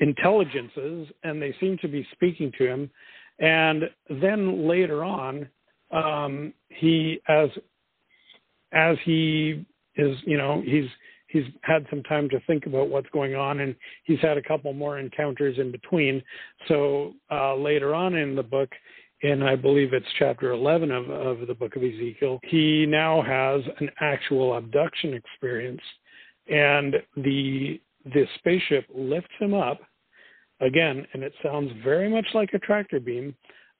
intelligences, and they seem to be speaking to him. And then later on, um, he as as he is, you know, he's he's had some time to think about what's going on, and he's had a couple more encounters in between. So uh, later on in the book, in I believe it's chapter 11 of, of the book of Ezekiel, he now has an actual abduction experience, and the the spaceship lifts him up again, and it sounds very much like a tractor beam.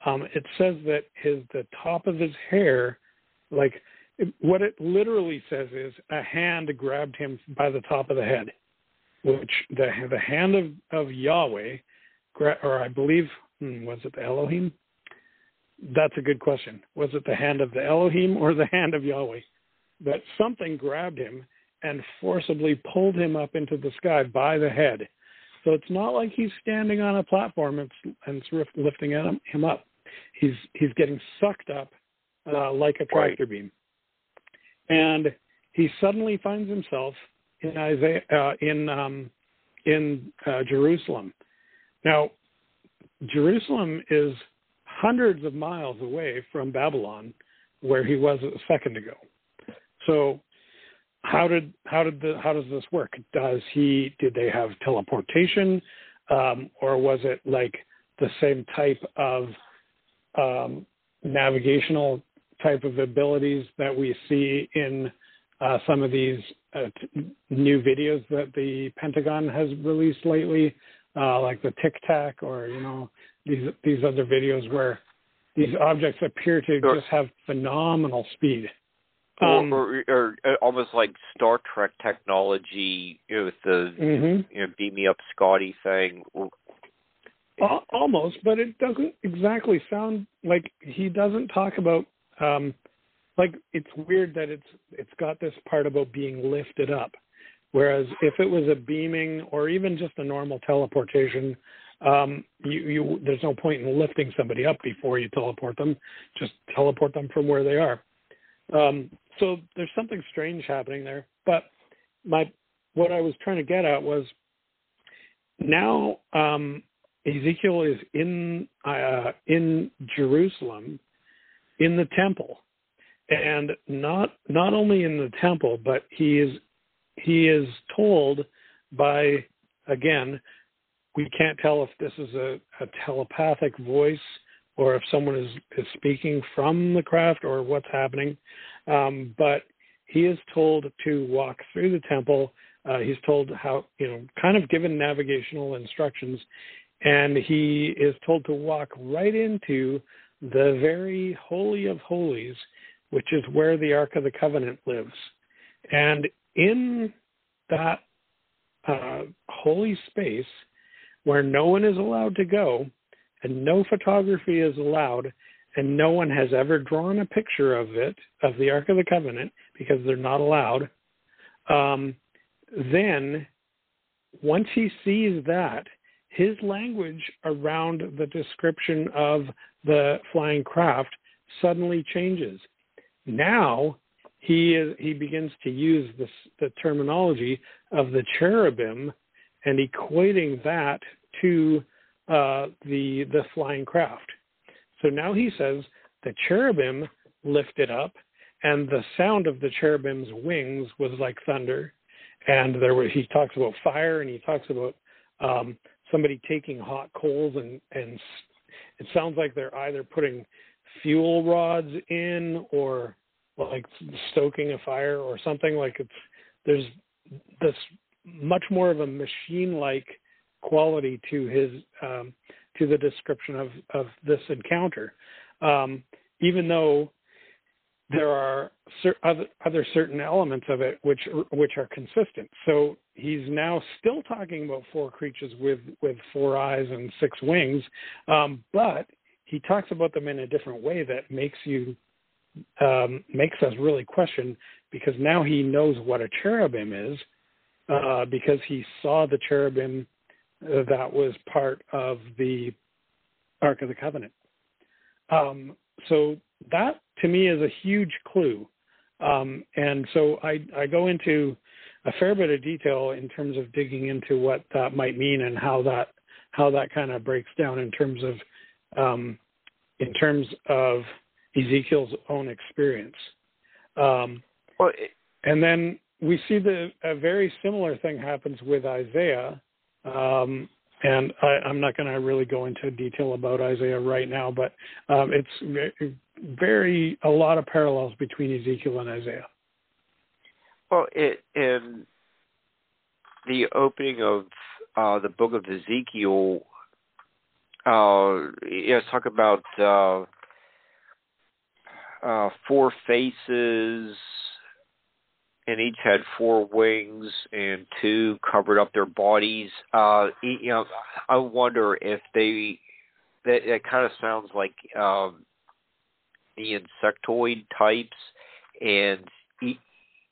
Um, it says that his the top of his hair, like what it literally says is a hand grabbed him by the top of the head, which the the hand of of Yahweh, or I believe hmm, was it the Elohim? That's a good question. Was it the hand of the Elohim or the hand of Yahweh? But something grabbed him and forcibly pulled him up into the sky by the head. So it's not like he's standing on a platform and, and it's lifting him, him up. He's he's getting sucked up uh, like a tractor beam, and he suddenly finds himself in Isaiah uh, in um, in uh, Jerusalem. Now, Jerusalem is hundreds of miles away from Babylon, where he was a second ago. So how did how did the how does this work? Does he did they have teleportation, um, or was it like the same type of um, navigational type of abilities that we see in uh, some of these uh, t- new videos that the Pentagon has released lately, uh, like the Tic Tac, or you know these these other videos where these objects appear to sure. just have phenomenal speed. Um, or, or, or, almost like Star Trek technology you know, with the mm-hmm. you know beam me up Scotty thing. Almost, but it doesn't exactly sound like he doesn't talk about. Um, like it's weird that it's it's got this part about being lifted up, whereas if it was a beaming or even just a normal teleportation, um, you, you there's no point in lifting somebody up before you teleport them. Just teleport them from where they are. Um, so there's something strange happening there. But my what I was trying to get at was now um, Ezekiel is in uh, in Jerusalem in the temple, and not not only in the temple, but he is he is told by again we can't tell if this is a, a telepathic voice or if someone is, is speaking from the craft or what's happening. Um, but he is told to walk through the temple. Uh, he's told how, you know, kind of given navigational instructions, and he is told to walk right into the very holy of holies, which is where the Ark of the Covenant lives. And in that uh, holy space, where no one is allowed to go and no photography is allowed and no one has ever drawn a picture of it of the ark of the covenant because they're not allowed um, then once he sees that his language around the description of the flying craft suddenly changes. Now he is he begins to use this the terminology of the cherubim and equating that to uh, the the flying craft. So now he says the cherubim lifted up, and the sound of the cherubim's wings was like thunder. And there was he talks about fire, and he talks about um, somebody taking hot coals, and and it sounds like they're either putting fuel rods in or like stoking a fire or something like it's there's this much more of a machine-like quality to his um, to the description of of this encounter, um, even though there are cer- other, other certain elements of it which which are consistent. So he's now still talking about four creatures with with four eyes and six wings, um, but he talks about them in a different way that makes you um, makes us really question because now he knows what a cherubim is uh, because he saw the cherubim that was part of the Ark of the Covenant. Um, so that to me is a huge clue. Um, and so I, I go into a fair bit of detail in terms of digging into what that might mean and how that how that kind of breaks down in terms of um, in terms of Ezekiel's own experience. Um, well, it, and then we see the a very similar thing happens with Isaiah, um, and I, am not going to really go into detail about Isaiah right now, but um, it's very a lot of parallels between Ezekiel and Isaiah. Well, it, in the opening of uh, the book of Ezekiel, uh, you know, talk about uh, uh, four faces, and each had four wings, and two covered up their bodies. Uh, you know, I wonder if they that, that kind of sounds like um, the insectoid types, and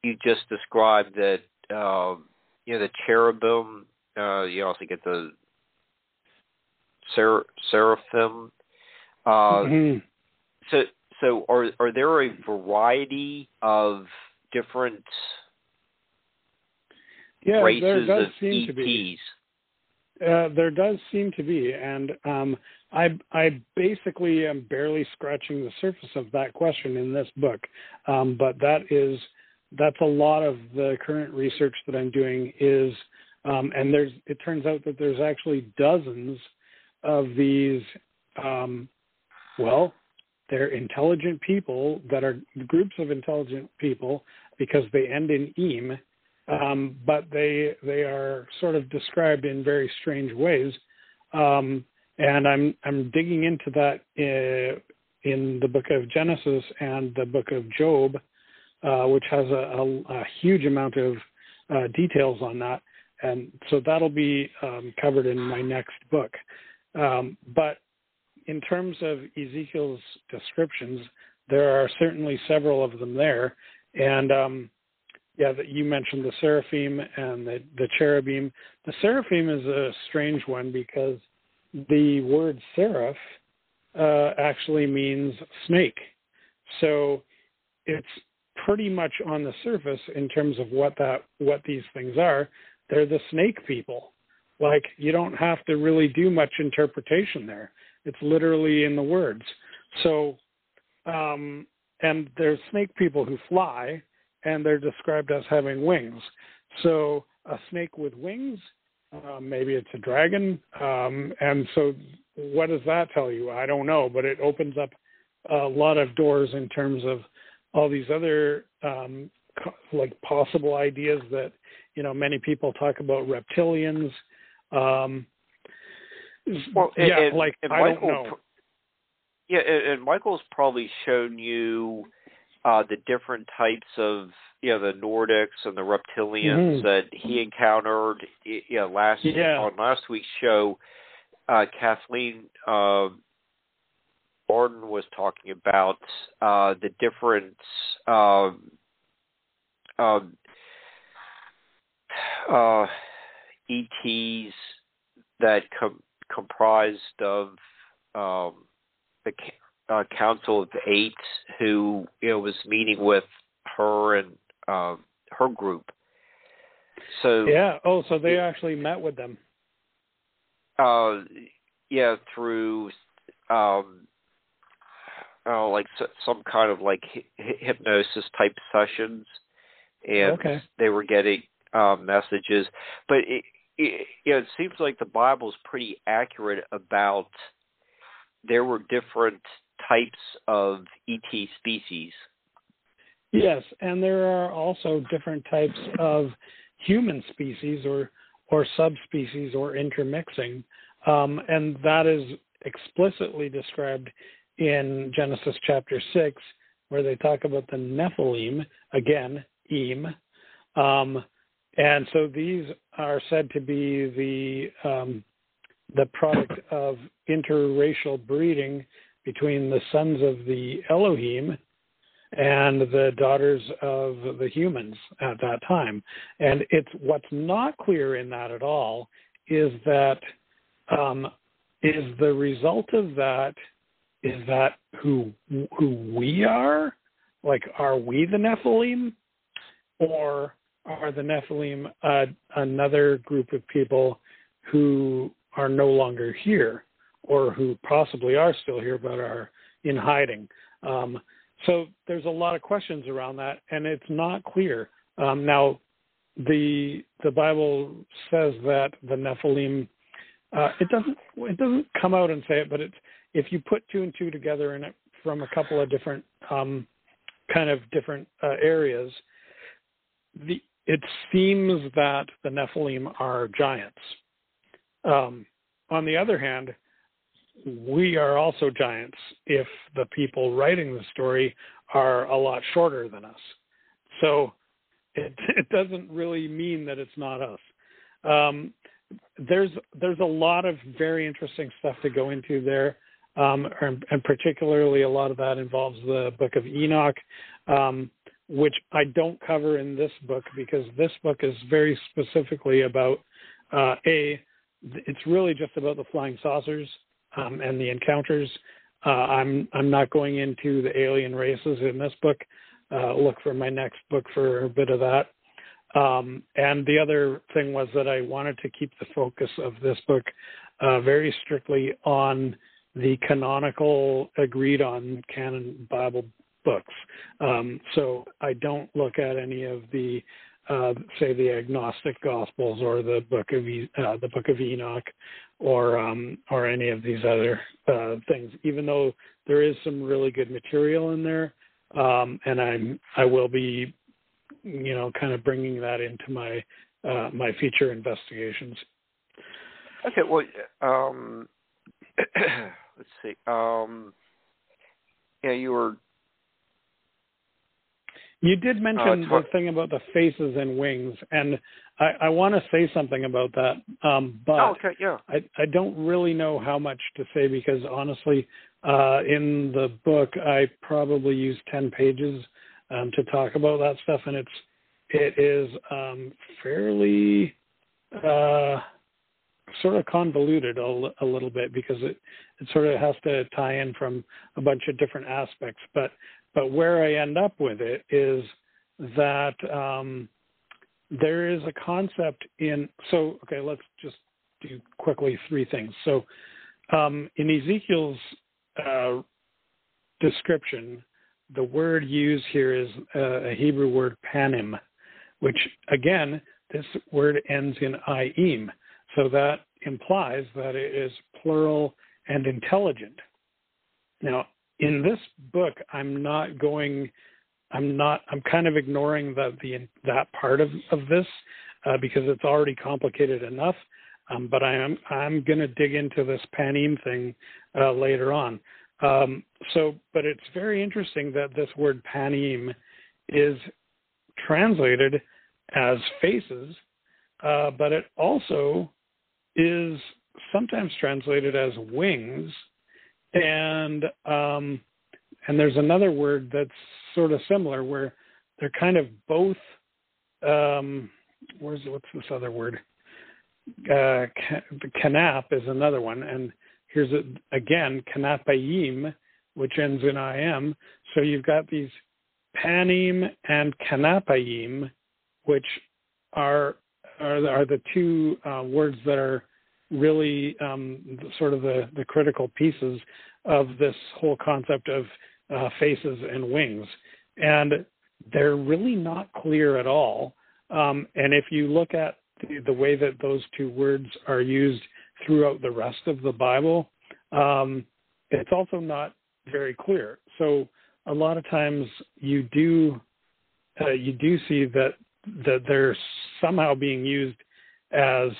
you just described that um, you know the cherubim. Uh, you also get the ser- seraphim. Uh, mm-hmm. So, so are are there a variety of different yeah, races there does of seem ETs? To be. Uh, there does seem to be, and um, I I basically am barely scratching the surface of that question in this book, um, but that is that's a lot of the current research that I'm doing is, um, and there's it turns out that there's actually dozens of these, um, well, they're intelligent people that are groups of intelligent people because they end in eem, um, but they they are sort of described in very strange ways, um, and I'm I'm digging into that in, uh, in the book of Genesis and the book of Job uh, which has a, a, a, huge amount of uh, details on that. And so that'll be um, covered in my next book. Um, but in terms of Ezekiel's descriptions, there are certainly several of them there. And um, yeah, that you mentioned the seraphim and the, the cherubim. The seraphim is a strange one because the word seraph uh, actually means snake. So it's pretty much on the surface in terms of what that what these things are. They're the snake people. Like you don't have to really do much interpretation there. It's literally in the words. So um and there's snake people who fly and they're described as having wings. So a snake with wings, uh, maybe it's a dragon. Um, and so, what does that tell you? I don't know, but it opens up a lot of doors in terms of all these other um, like possible ideas that you know many people talk about reptilians. Um, well, yeah, and, like and I Michael, don't know. Yeah, and, Michael's probably shown you uh, the different types of you know the Nordics and the reptilians mm-hmm. that he encountered. You know, last yeah. on last week's show, uh, Kathleen uh, Barton was talking about uh, the different um, um, uh, ETs that com- comprised of um, the uh, Council of Eight, who you know was meeting with her and uh, her group. So yeah, oh, so they actually met with them. Uh, yeah, through um, uh, like some kind of like hi- hypnosis type sessions, and okay. they were getting um, messages. But it, it, you know, it seems like the Bible's pretty accurate about there were different types of ET species. Yes, and there are also different types of human species or or subspecies or intermixing, um, and that is explicitly described in Genesis chapter 6, where they talk about the Nephilim, again, Eem. Um, and so these are said to be the um, the product of interracial breeding between the sons of the Elohim and the daughters of the humans at that time. And it's what's not clear in that at all is that um, is the result of that is that who who we are? Like, are we the Nephilim, or are the Nephilim uh, another group of people who are no longer here, or who possibly are still here but are in hiding? Um, so there's a lot of questions around that, and it's not clear. Um, now, the the Bible says that the Nephilim. Uh, it doesn't it doesn't come out and say it, but it's if you put two and two together it from a couple of different um, kind of different uh, areas, the it seems that the Nephilim are giants. Um, on the other hand, we are also giants if the people writing the story are a lot shorter than us. So it, it doesn't really mean that it's not us. Um, there's there's a lot of very interesting stuff to go into there, um, and, and, particularly a lot of that involves the Book of Enoch, um, which I don't cover in this book because this book is very specifically about uh, a. It's really just about the flying saucers um, and the encounters. Uh, I'm I'm not going into the alien races in this book. Uh, look for my next book for a bit of that. Um, and the other thing was that I wanted to keep the focus of this book uh, very strictly on the canonical, agreed on canon Bible books. Um, so I don't look at any of the, uh, say, the Gnostic gospels or the book of uh, the book of Enoch, or um, or any of these other uh, things. Even though there is some really good material in there, um, and I'm I will be, you know, kind of bringing that into my uh, my future investigations. Okay, well, um, let's see. Um, yeah, you were. You did mention uh, the thing about the faces and wings, and I, I want to say something about that, um, but oh, okay, yeah. I, I don't really know how much to say because honestly, uh, in the book, I probably use ten pages um, to talk about that stuff, and it's it is um, fairly uh, sort of convoluted a, a little bit because it it sort of has to tie in from a bunch of different aspects. But but where I end up with it is that um, there is a concept in so okay let's just do quickly three things. So um, in ezekiel's uh, description the word used here is uh, a hebrew word panim which again this word ends in im so that implies that it is plural and intelligent. Now in this book i'm not going I'm not. I'm kind of ignoring the, the that part of of this uh, because it's already complicated enough. Um, but I am I'm going to dig into this panim thing uh, later on. Um, so, but it's very interesting that this word panim is translated as faces, uh, but it also is sometimes translated as wings, and um, and there's another word that's sort of similar where they're kind of both um where's what's this other word? Uh kanap is another one. And here's a, again kanapayim which ends in im so you've got these panim and kanapayim which are are, are the two uh, words that are really um, sort of the, the critical pieces of this whole concept of uh, faces and wings, and they're really not clear at all. Um, and if you look at the, the, way that those two words are used throughout the rest of the Bible, um, it's also not very clear. So a lot of times you do uh, you do see that that they're somehow being used as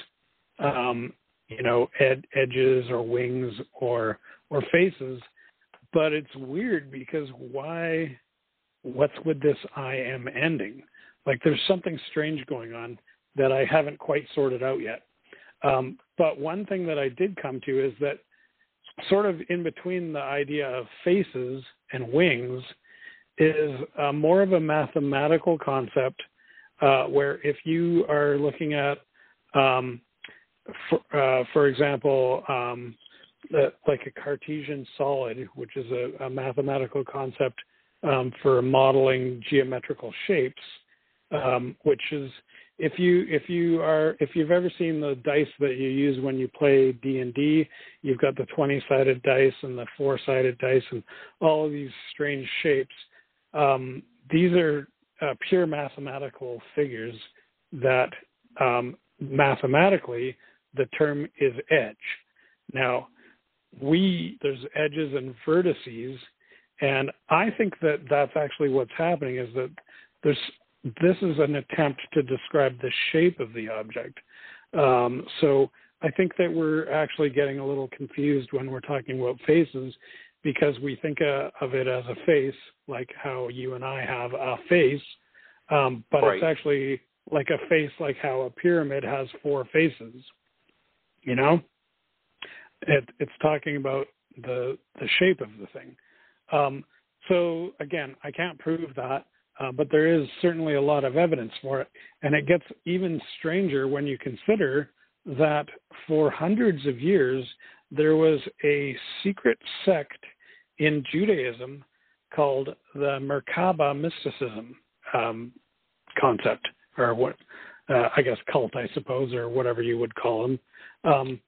um, you know ed- edges or wings or or faces. But it's weird because why what's with this i am ending? Like there's something strange going on that i haven't quite sorted out yet. Um, but one thing that i did come to is that sort of in between the idea of faces and wings is uh, more of a mathematical concept uh, where if you are looking at um, for, uh, for example um, like a Cartesian solid, which is a, a mathematical concept um, for modeling geometrical shapes, um, which is if you if you are if you've ever seen the dice that you use when you play D and D, you've got the twenty sided dice and the four sided dice and all of these strange shapes. Um, these are uh, pure mathematical figures that um, mathematically the term is edge. Now, we there's edges and vertices, and I think that that's actually what's happening is that there's this is an attempt to describe the shape of the object. Um, so I think that we're actually getting a little confused when we're talking about faces because we think uh, of it as a face, like how you and I have a face, um, but right. it's actually like a face, like how a pyramid has four faces. You know, it, it's talking about the the shape of the thing. Um, so again, I can't prove that, uh, but there is certainly a lot of evidence for it, and it gets even stranger when you consider that for hundreds of years there was a secret sect in Judaism called the Merkaba mysticism um, concept, or what uh, I guess cult, I suppose, or whatever you would call them. Um,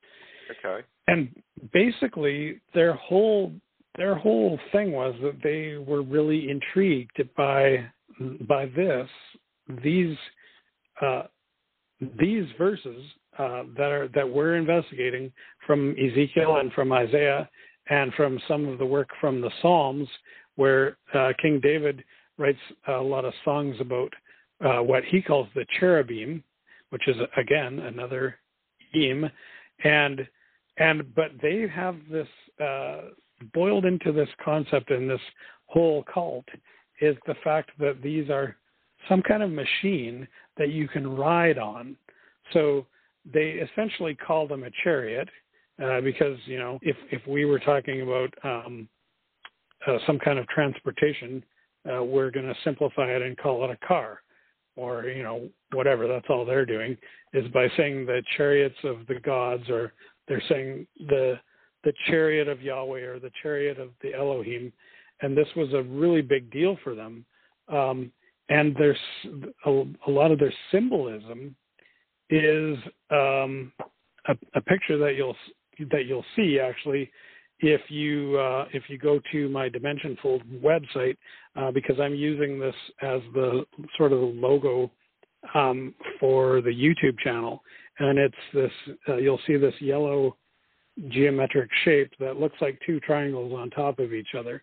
okay. And basically, their whole their whole thing was that they were really intrigued by by this these uh, these verses uh, that are that we're investigating from Ezekiel and from Isaiah and from some of the work from the Psalms, where uh, King David writes a lot of songs about uh, what he calls the cherubim, which is again another and and but they have this uh, boiled into this concept in this whole cult is the fact that these are some kind of machine that you can ride on. So they essentially call them a chariot uh, because you know if if we were talking about um, uh, some kind of transportation, uh, we're going to simplify it and call it a car, or you know whatever. That's all they're doing is by saying the chariots of the gods, or they're saying the the chariot of Yahweh or the chariot of the Elohim, and this was a really big deal for them. Um, and there's a, a lot of their symbolism is um, a, a, picture that you'll that you'll see actually if you uh, if you go to my Dimensionfold website uh, because I'm using this as the sort of the logo um, for the YouTube channel, and it's this uh, you'll see this yellow geometric shape that looks like two triangles on top of each other,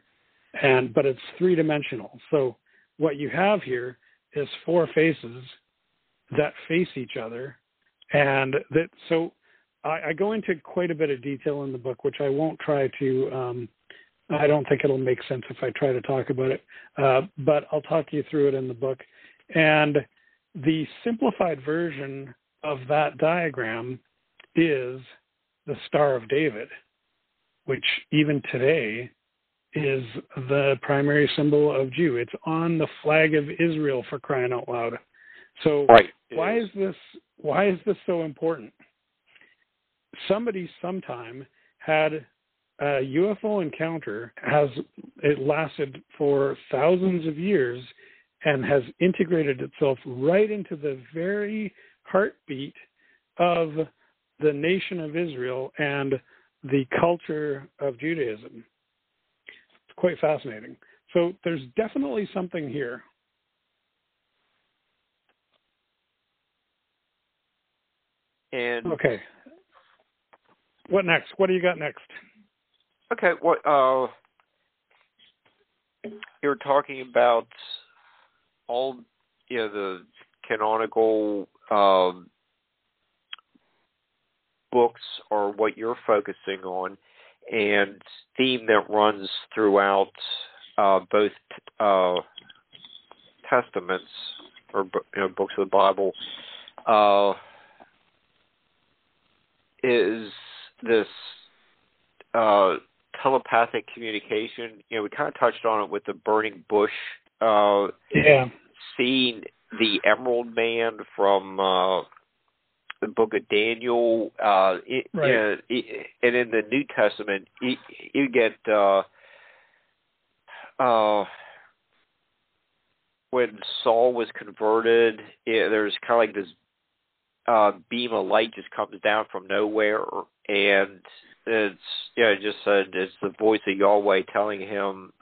and but it's three dimensional. So what you have here is four faces that face each other, and that so I, I, go into quite a bit of detail in the book, which I won't try to. Um, I don't think it'll make sense if I try to talk about it, uh, but I'll talk you through it in the book. And the simplified version of that diagram is the Star of David, which even today is the primary symbol of Jew. It's on the flag of Israel for crying out loud. So right. why is this why is this so important? Somebody sometime had a UFO encounter has it lasted for thousands of years and has integrated itself right into the very heartbeat of the nation of Israel and the culture of Judaism It's quite fascinating. So there's definitely something here. And okay, what next? What do you got next? Okay, what uh, you're talking about all you know the canonical um, books or what you're focusing on and theme that runs throughout uh, both uh, testaments or you know, books of the Bible uh, is this uh, telepathic communication. You know, we kind of touched on it with the burning bush. Uh, yeah. Seeing the Emerald Man from uh, the book of Daniel, uh, it, right. you know, it, and in the New Testament, you, you get uh, uh, when Saul was converted. It, there's kind of like this uh, beam of light just comes down from nowhere, and it's yeah, you know, just said it's the voice of Yahweh telling him,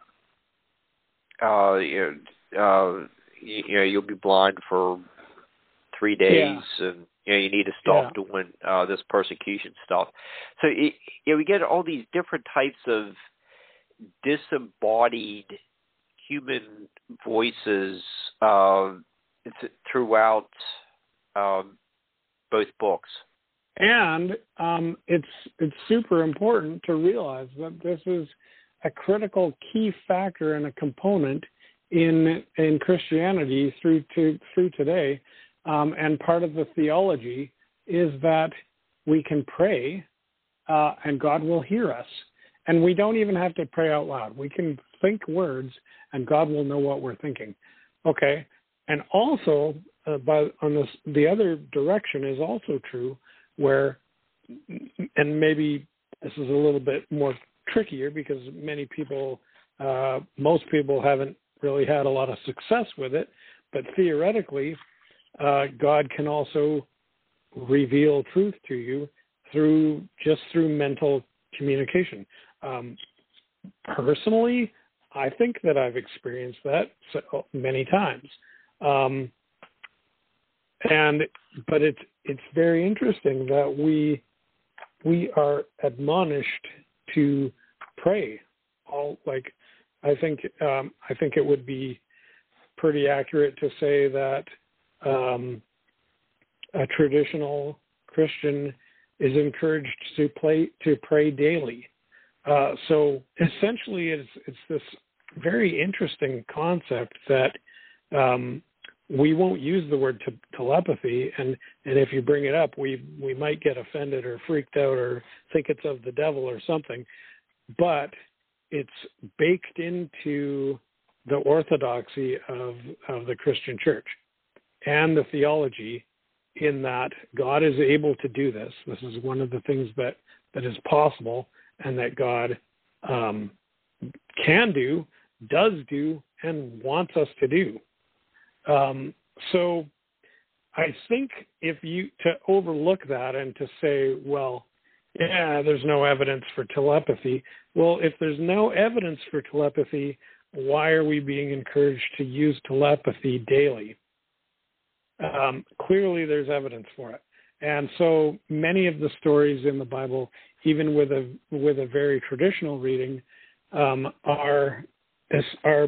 uh, you know, uh, you, you know you'll be blind for three days, yeah. and you know you need to stop yeah. doing uh, this persecution stuff. So it, you know, we get all these different types of disembodied human voices uh, throughout um, both books. And um, it's it's super important to realize that this is a critical key factor and a component in in Christianity through to through today. Um, and part of the theology is that we can pray uh, and God will hear us. And we don't even have to pray out loud. We can think words and God will know what we're thinking. Okay. And also, uh, by on this, the other direction is also true, where, and maybe this is a little bit more trickier because many people, uh, most people haven't really had a lot of success with it, but theoretically, uh, God can also reveal truth to you through just through mental communication. Um, personally, I think that I've experienced that so, many times. Um, and but it's it's very interesting that we we are admonished to pray all like I think um, I think it would be pretty accurate to say that um, a traditional Christian is encouraged to play to pray daily. Uh, so essentially, it's it's this very interesting concept that um, we won't use the word te- telepathy, and and if you bring it up, we we might get offended or freaked out or think it's of the devil or something, but it's baked into the orthodoxy of of the Christian Church and the theology in that God is able to do this. This is one of the things that that is possible and that God um, can do, does do, and wants us to do. Um, so I think if you to overlook that and to say, well, yeah, there's no evidence for telepathy. Well, if there's no evidence for telepathy, why are we being encouraged to use telepathy daily? Um, clearly, there's evidence for it, and so many of the stories in the Bible, even with a with a very traditional reading, um, are are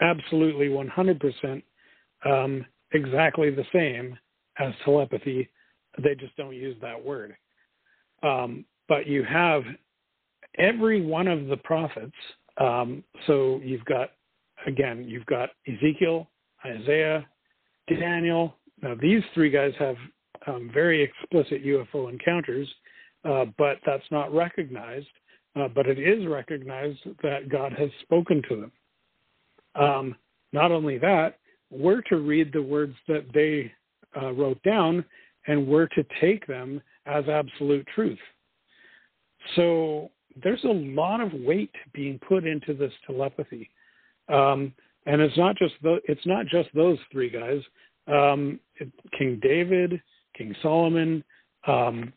absolutely 100% um, exactly the same as telepathy. They just don't use that word. Um, but you have every one of the prophets. Um, so you've got, again, you've got Ezekiel, Isaiah, Daniel. Now, these three guys have um, very explicit UFO encounters, uh, but that's not recognized. Uh, but it is recognized that God has spoken to them. Um, not only that, we're to read the words that they uh, wrote down and we're to take them as absolute truth. So there's a lot of weight being put into this telepathy. Um, and it's not just the, it's not just those three guys. Um, King David, King Solomon, um,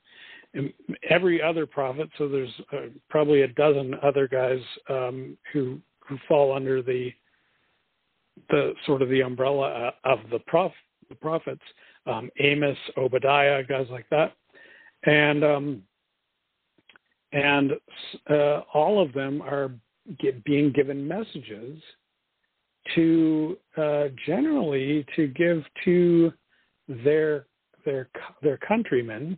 every other prophet. So there's uh, probably a dozen other guys um, who who fall under the the sort of the umbrella uh, of the prof the prophets, um, Amos, Obadiah, guys like that, and um, and uh, all of them are get, being given messages to uh, generally to give to their their their countrymen.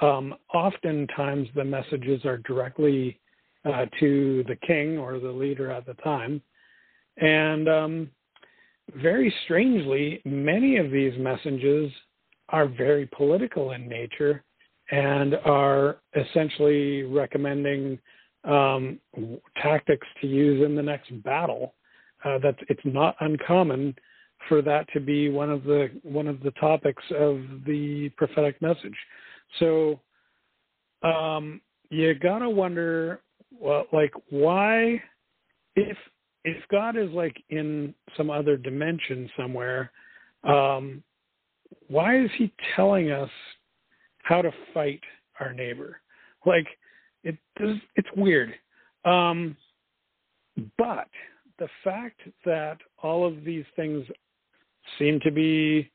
Um, oftentimes, the messages are directly uh, to the king or the leader at the time, and um, very strangely, many of these messages are very political in nature and are essentially recommending um, tactics to use in the next battle. Uh, that it's not uncommon for that to be one of the one of the topics of the prophetic message. So um, you gotta wonder, well, like why, if if God is like in some other dimension somewhere, um, why is He telling us how to fight our neighbor? Like it does, it's weird. Um, but the fact that all of these things seem to be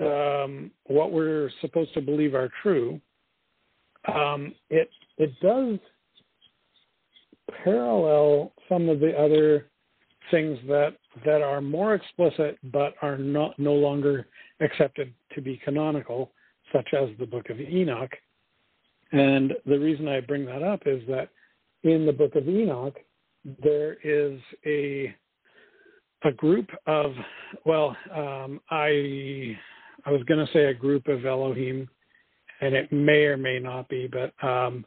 um, what we're supposed to believe are true, um, it it does parallel some of the other things that that are more explicit but are not no longer accepted to be canonical, such as the Book of Enoch. And the reason I bring that up is that in the Book of Enoch, there is a a group of well, um, I I was going to say a group of Elohim, and it may or may not be, but um,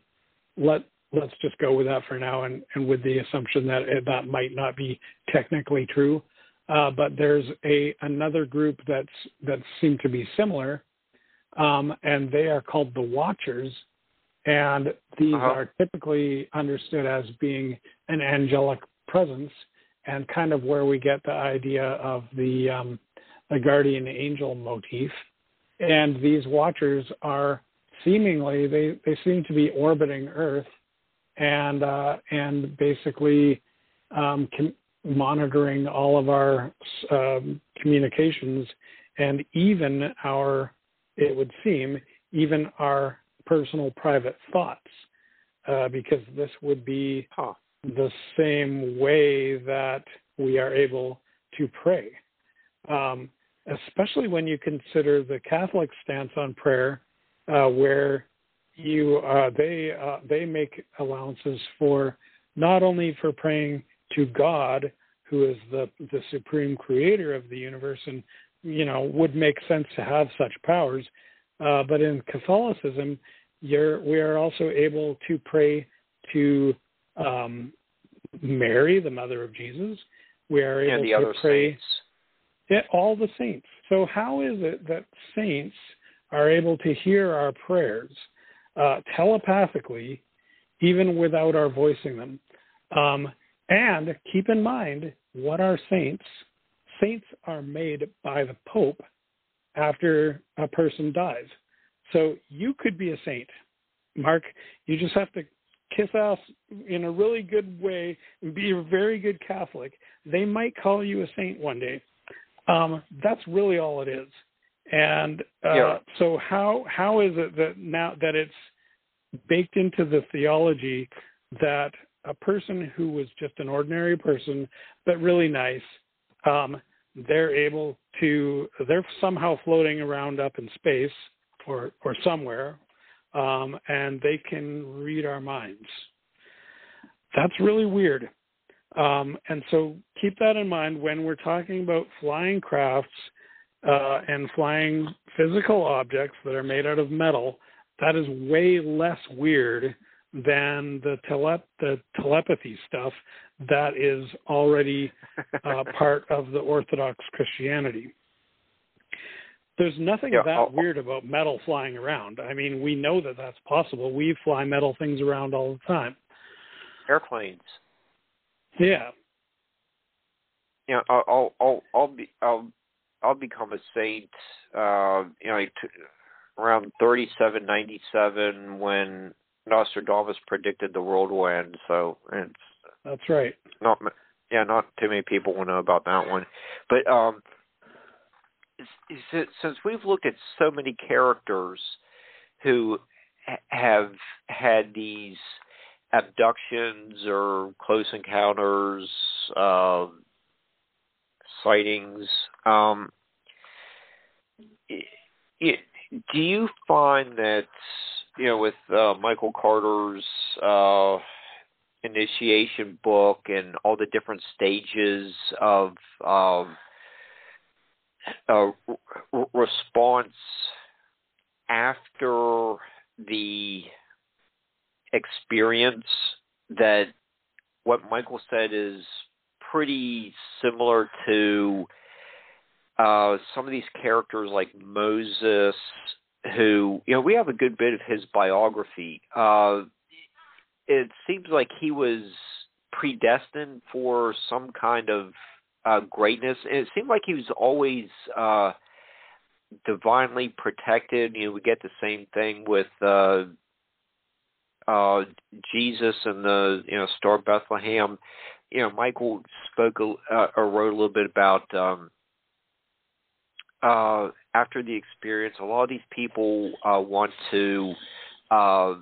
let let's just go with that for now, and, and with the assumption that it, that might not be technically true. Uh, but there's a another group that's that seem to be similar, um, and they are called the Watchers, and these uh-huh. are typically understood as being an angelic presence, and kind of where we get the idea of the um, the guardian angel motif. And these Watchers are seemingly they they seem to be orbiting Earth and uh, and basically um, com- monitoring all of our um, communications and even our it would seem even our personal private thoughts uh, because this would be huh. the same way that we are able to pray um, especially when you consider the catholic stance on prayer uh, where you uh, they uh, they make allowances for not only for praying to God, who is the the supreme creator of the universe, and you know would make sense to have such powers, uh, but in Catholicism, you're we are also able to pray to um, Mary, the mother of Jesus. We are able and the to other pray saints. Yeah, all the saints. So how is it that saints are able to hear our prayers? Uh, telepathically, even without our voicing them. Um, and keep in mind what are saints? Saints are made by the Pope after a person dies. So you could be a saint, Mark. You just have to kiss ass in a really good way and be a very good Catholic. They might call you a saint one day. Um, that's really all it is. And uh, yeah. so how how is it that now that it's baked into the theology that a person who was just an ordinary person but really nice, um, they're able to they're somehow floating around up in space or or somewhere, um, and they can read our minds. That's really weird. Um, and so keep that in mind when we're talking about flying crafts uh, and flying physical objects that are made out of metal. That is way less weird than the, tele- the telepathy stuff that is already uh, part of the Orthodox Christianity. There's nothing yeah, that I'll, weird about metal flying around. I mean, we know that that's possible. We fly metal things around all the time. Airplanes. Yeah. Yeah, I'll I'll I'll be I'll I'll become a saint. Uh, you know, around 37, 97 when Nostradamus predicted the world will end. So it's that's right. Not yeah, not too many people will know about that one. But um, since we've looked at so many characters who have had these abductions or close encounters, uh, sightings. Um, do you find that you know with uh, Michael Carter's uh, initiation book and all the different stages of um, response after the experience that what Michael said is pretty similar to uh, some of these characters like Moses, who you know we have a good bit of his biography. Uh, it seems like he was predestined for some kind of uh, greatness. And it seemed like he was always uh, divinely protected. You know, we get the same thing with uh, uh, Jesus and the you know Star of Bethlehem. You know, Michael spoke uh, or wrote a little bit about um, uh, after the experience, a lot of these people uh, want to uh,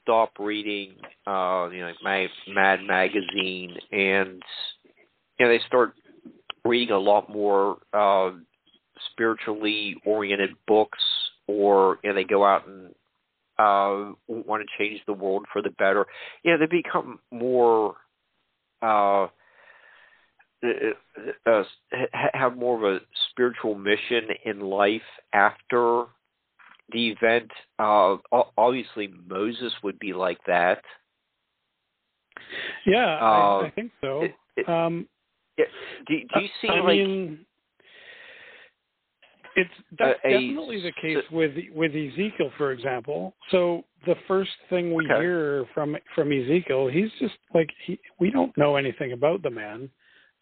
stop reading, uh, you know, Mad, Mad Magazine, and you know they start reading a lot more uh, spiritually oriented books, or you know they go out and uh, want to change the world for the better. You know, they become more. Uh, uh, uh, have more of a spiritual mission in life after the event. Uh, obviously, Moses would be like that. Yeah, uh, I, I, think so. It, it, um, do, do you see I like? Mean, it's that's a, definitely the case with with Ezekiel, for example. So the first thing we okay. hear from from Ezekiel, he's just like he, we don't know anything about the man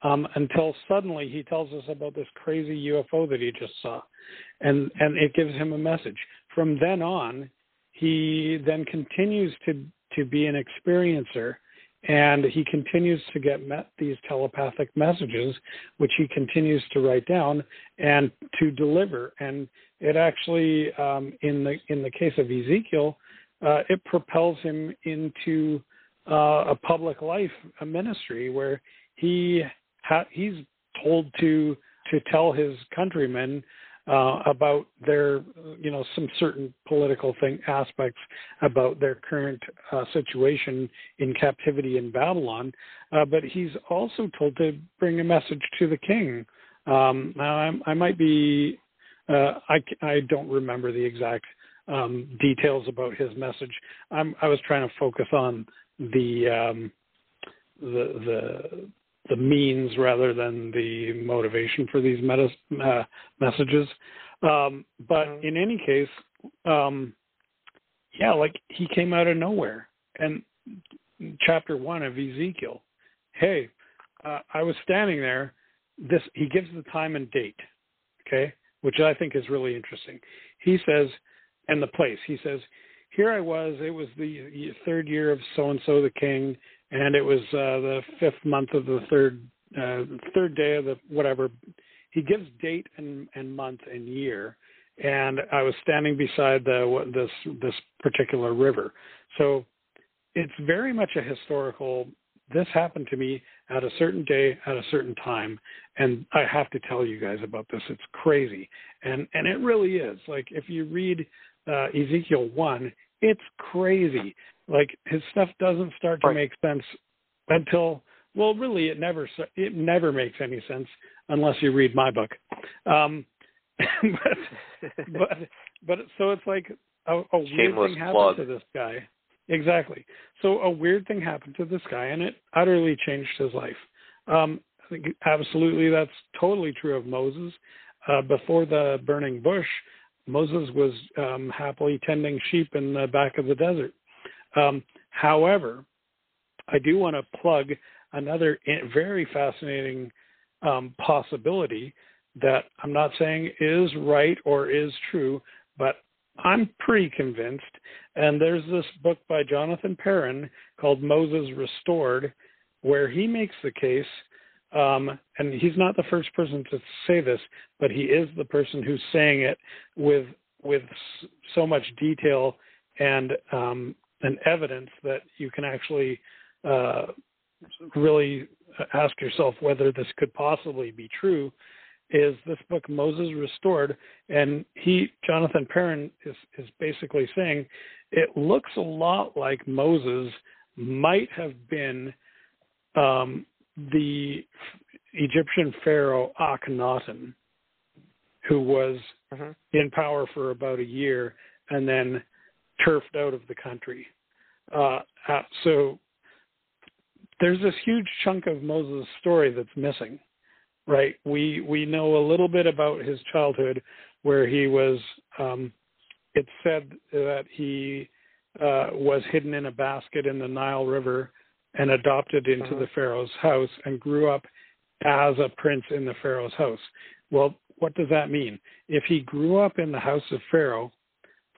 um, until suddenly he tells us about this crazy UFO that he just saw, and and it gives him a message. From then on, he then continues to to be an experiencer and he continues to get these telepathic messages which he continues to write down and to deliver and it actually um, in the in the case of ezekiel uh, it propels him into uh, a public life a ministry where he he's told to to tell his countrymen uh, about their, you know, some certain political thing aspects about their current uh, situation in captivity in Babylon. Uh, but he's also told to bring a message to the king. Um, now, I'm, i might be, uh, I, I don't remember the exact um, details about his message. I'm, I was trying to focus on the um, the the the means rather than the motivation for these meta, uh, messages. Um, but mm-hmm. in any case, um, yeah, like he came out of nowhere. And chapter one of Ezekiel, hey, uh, I was standing there. This he gives the time and date, okay, which I think is really interesting. He says, and the place. He says, here I was. It was the third year of so and so the king, and it was uh, the fifth month of the third uh, third day of the whatever. He gives date and, and month and year, and I was standing beside the this this particular river. So it's very much a historical. This happened to me at a certain day at a certain time, and I have to tell you guys about this. It's crazy, and and it really is. Like if you read uh, Ezekiel one, it's crazy. Like his stuff doesn't start to right. make sense until well, really, it never it never makes any sense unless you read my book. Um, but but but so it's like a, a weird thing happened plug. to this guy. Exactly. So a weird thing happened to this guy, and it utterly changed his life. Um, I think absolutely that's totally true of Moses. Uh, before the burning bush, Moses was um, happily tending sheep in the back of the desert. Um, however, I do want to plug another very fascinating um, possibility that I'm not saying is right or is true, but I'm pretty convinced. And there's this book by Jonathan Perrin called Moses Restored, where he makes the case, um, and he's not the first person to say this, but he is the person who's saying it with with so much detail and um, and evidence that you can actually uh, really ask yourself whether this could possibly be true is this book Moses Restored and he Jonathan Perrin is is basically saying it looks a lot like Moses might have been um, the Egyptian pharaoh Akhenaten who was mm-hmm. in power for about a year and then turfed out of the country. Uh, uh, so there's this huge chunk of Moses' story that's missing, right? We we know a little bit about his childhood, where he was. Um, it's said that he uh, was hidden in a basket in the Nile River and adopted into uh-huh. the Pharaoh's house and grew up as a prince in the Pharaoh's house. Well, what does that mean? If he grew up in the house of Pharaoh,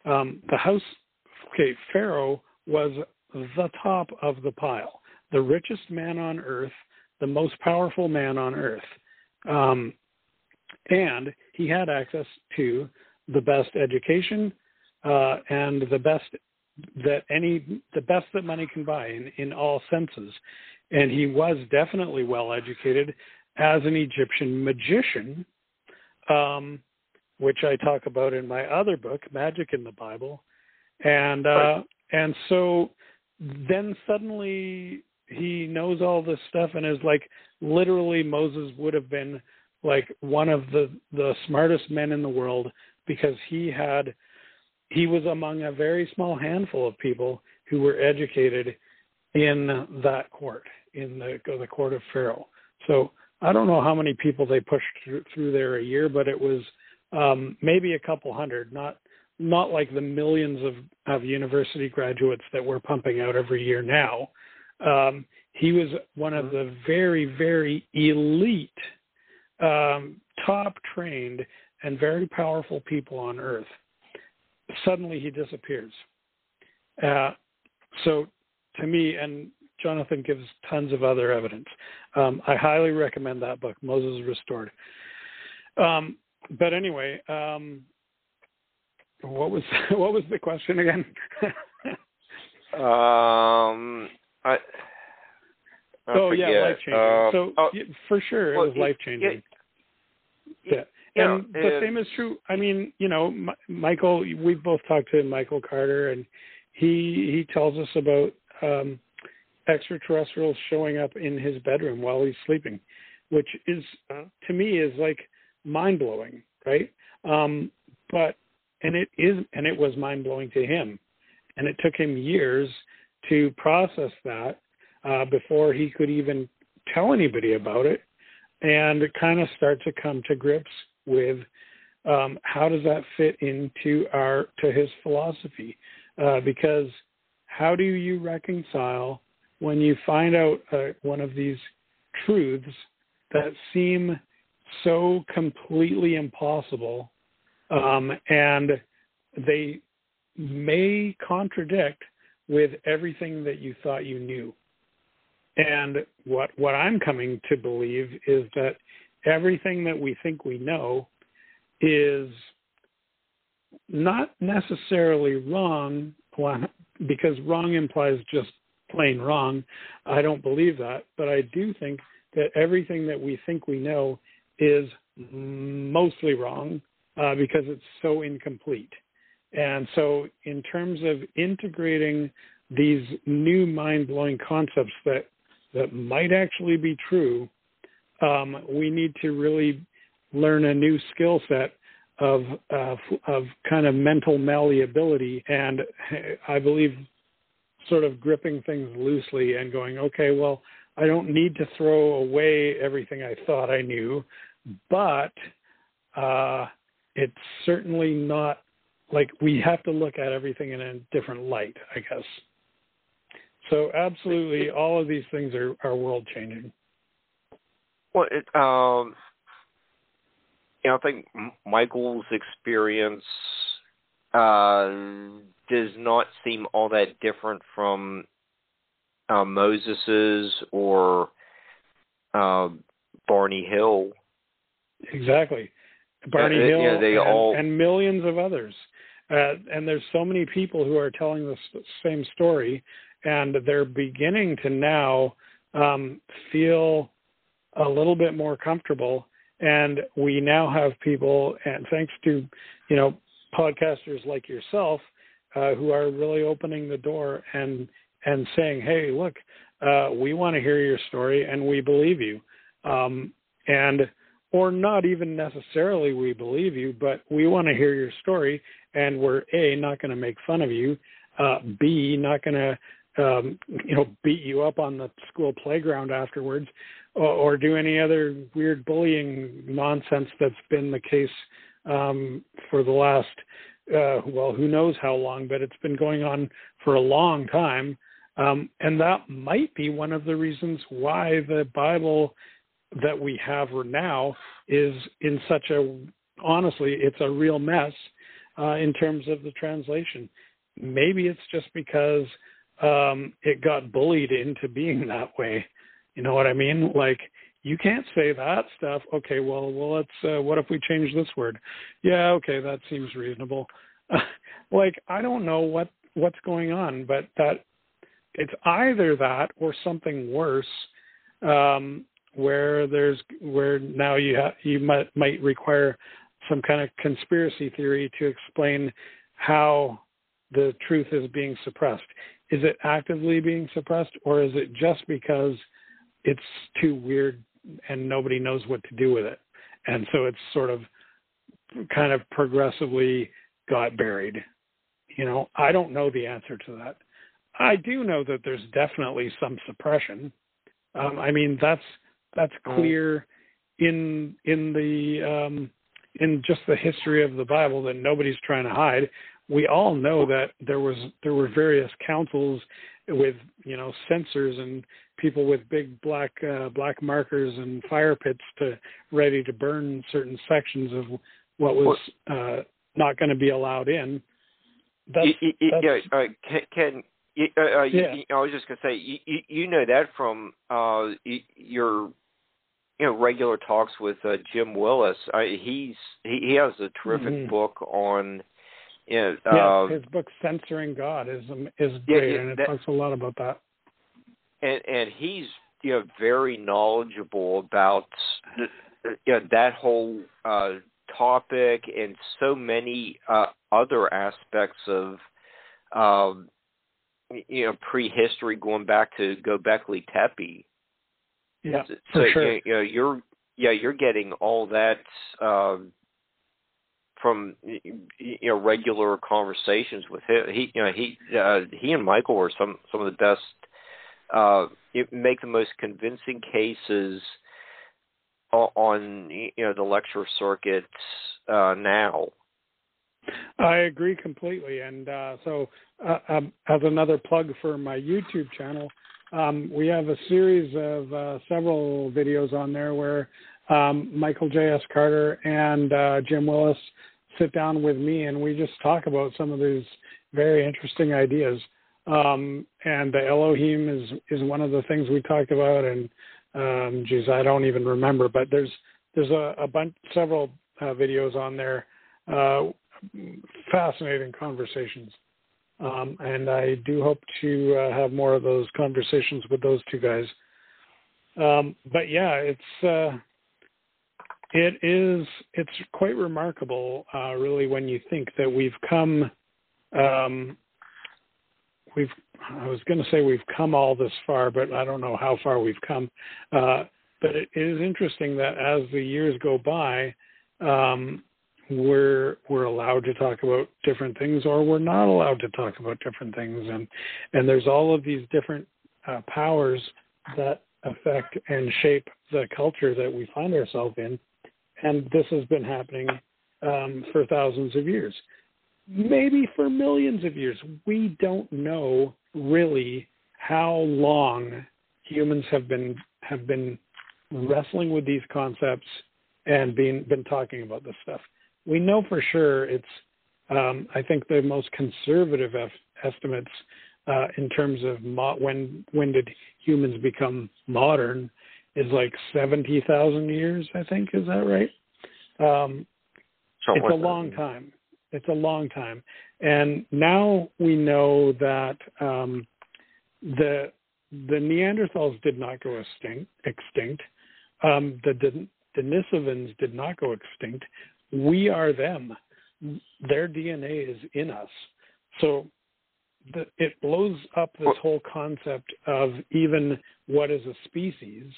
um, the house, okay, Pharaoh was the top of the pile, the richest man on earth, the most powerful man on earth. Um, and he had access to the best education uh, and the best that any the best that money can buy in, in all senses. And he was definitely well educated as an Egyptian magician, um, which I talk about in my other book, Magic in the Bible. And uh, right. and so then suddenly he knows all this stuff and is like literally Moses would have been like one of the the smartest men in the world because he had he was among a very small handful of people who were educated in that court in the the court of Pharaoh. So I don't know how many people they pushed through, through there a year, but it was um, maybe a couple hundred, not not like the millions of, of university graduates that we're pumping out every year now. Um, he was one of the very, very elite, um, top trained, and very powerful people on earth. Suddenly he disappears. Uh, so to me, and Jonathan gives tons of other evidence. Um, I highly recommend that book, Moses Restored. Um, but anyway, um, what was what was the question again? um, I. I oh forget. yeah, life changing. Uh, so oh, yeah, for sure, it was life changing. Yeah. Yeah. And the same is true. I mean, you know, M- Michael. We've both talked to Michael Carter, and he he tells us about um, extraterrestrials showing up in his bedroom while he's sleeping, which is uh, to me is like mind blowing, right? Um, but and it is, and it was mind blowing to him, and it took him years to process that uh, before he could even tell anybody about it, and kind of start to come to grips with um, how does that fit into our to his philosophy, uh, because how do you reconcile when you find out uh, one of these truths that seem so completely impossible um, and they may contradict with everything that you thought you knew. And what what I'm coming to believe is that everything that we think we know is not necessarily wrong because wrong implies just plain wrong. I don't believe that, but I do think that everything that we think we know is mostly wrong uh, because it's so incomplete. And so, in terms of integrating these new mind blowing concepts that, that might actually be true, um, we need to really learn a new skill set of, of kind of mental malleability. And I believe sort of gripping things loosely and going, okay, well, I don't need to throw away everything I thought I knew, but uh, it's certainly not like we have to look at everything in a different light, I guess. So absolutely, all of these things are, are world changing. Well, it, um, you know, I think Michael's experience uh, does not seem all that different from uh, Moses's or uh, Barney Hill. Exactly, Barney Uh, Hill know, they and, all- and millions of others. Uh, and there's so many people who are telling the same story, and they're beginning to now um, feel a little bit more comfortable. And we now have people, and thanks to you know podcasters like yourself, uh, who are really opening the door and and saying, "Hey, look, uh, we want to hear your story, and we believe you." Um, and or not even necessarily we believe you, but we want to hear your story, and we're a not going to make fun of you, uh, b not going to um, you know beat you up on the school playground afterwards, or, or do any other weird bullying nonsense that's been the case um, for the last uh, well who knows how long, but it's been going on for a long time, um, and that might be one of the reasons why the Bible that we have now is in such a honestly it's a real mess uh, in terms of the translation maybe it's just because um, it got bullied into being that way you know what i mean like you can't say that stuff. Okay, well, well, let's. Uh, what if we change this word? Yeah, okay, that seems reasonable. like I don't know what what's going on, but that it's either that or something worse, um, where there's where now you ha- you might might require some kind of conspiracy theory to explain how the truth is being suppressed. Is it actively being suppressed, or is it just because it's too weird and nobody knows what to do with it. And so it's sort of kind of progressively got buried. You know, I don't know the answer to that. I do know that there's definitely some suppression. Um, I mean, that's that's mm. clear in in the um, in just the history of the Bible that nobody's trying to hide. We all know that there was there were various councils with you know censors and people with big black uh, black markers and fire pits to ready to burn certain sections of what was uh, not going to be allowed in. That's, you, you, that's, yeah, uh, can you, uh, uh yeah. You, I was just going to say you, you know that from uh, your you know regular talks with uh, Jim Willis. I, he's he, he has a terrific mm-hmm. book on yeah, uh, his book "Censoring God" is is great, yeah, and it that, talks a lot about that. And and he's you know very knowledgeable about you know, that whole uh, topic and so many uh, other aspects of um, you know prehistory going back to Gobekli Tepe. Yeah, so, for sure. You, you know, you're yeah you're getting all that. Um, from you know regular conversations with him. He you know he uh, he and Michael are some some of the best. Uh, make the most convincing cases on you know the lecture circuit uh, now. I agree completely, and uh, so uh, um, as another plug for my YouTube channel, um, we have a series of uh, several videos on there where um, Michael J. S. Carter and uh, Jim Willis sit down with me and we just talk about some of these very interesting ideas. Um, and the Elohim is is one of the things we talked about. And um, geez, I don't even remember, but there's there's a, a bunch, several uh, videos on there, uh, fascinating conversations. Um, and I do hope to uh, have more of those conversations with those two guys. Um, but yeah, it's uh, it is. It's quite remarkable, uh, really, when you think that we've come. Um, we've. I was going to say we've come all this far, but I don't know how far we've come. Uh, but it is interesting that as the years go by, um, we're we're allowed to talk about different things, or we're not allowed to talk about different things, and and there's all of these different uh, powers that affect and shape the culture that we find ourselves in and this has been happening um, for thousands of years, maybe for millions of years. We don't know really how long humans have been have been wrestling with these concepts and been been talking about this stuff. We know for sure it's. Um, I think the most conservative estimates uh, in terms of mo- when when did humans become modern is like 70,000 years, I think. Is that right? Um, it's a long time. It's a long time. And now we know that um, the the Neanderthals did not go extinct. extinct. Um, the Denisovans did not go extinct. We are them. Their DNA is in us. So the, it blows up this whole concept of even what is a species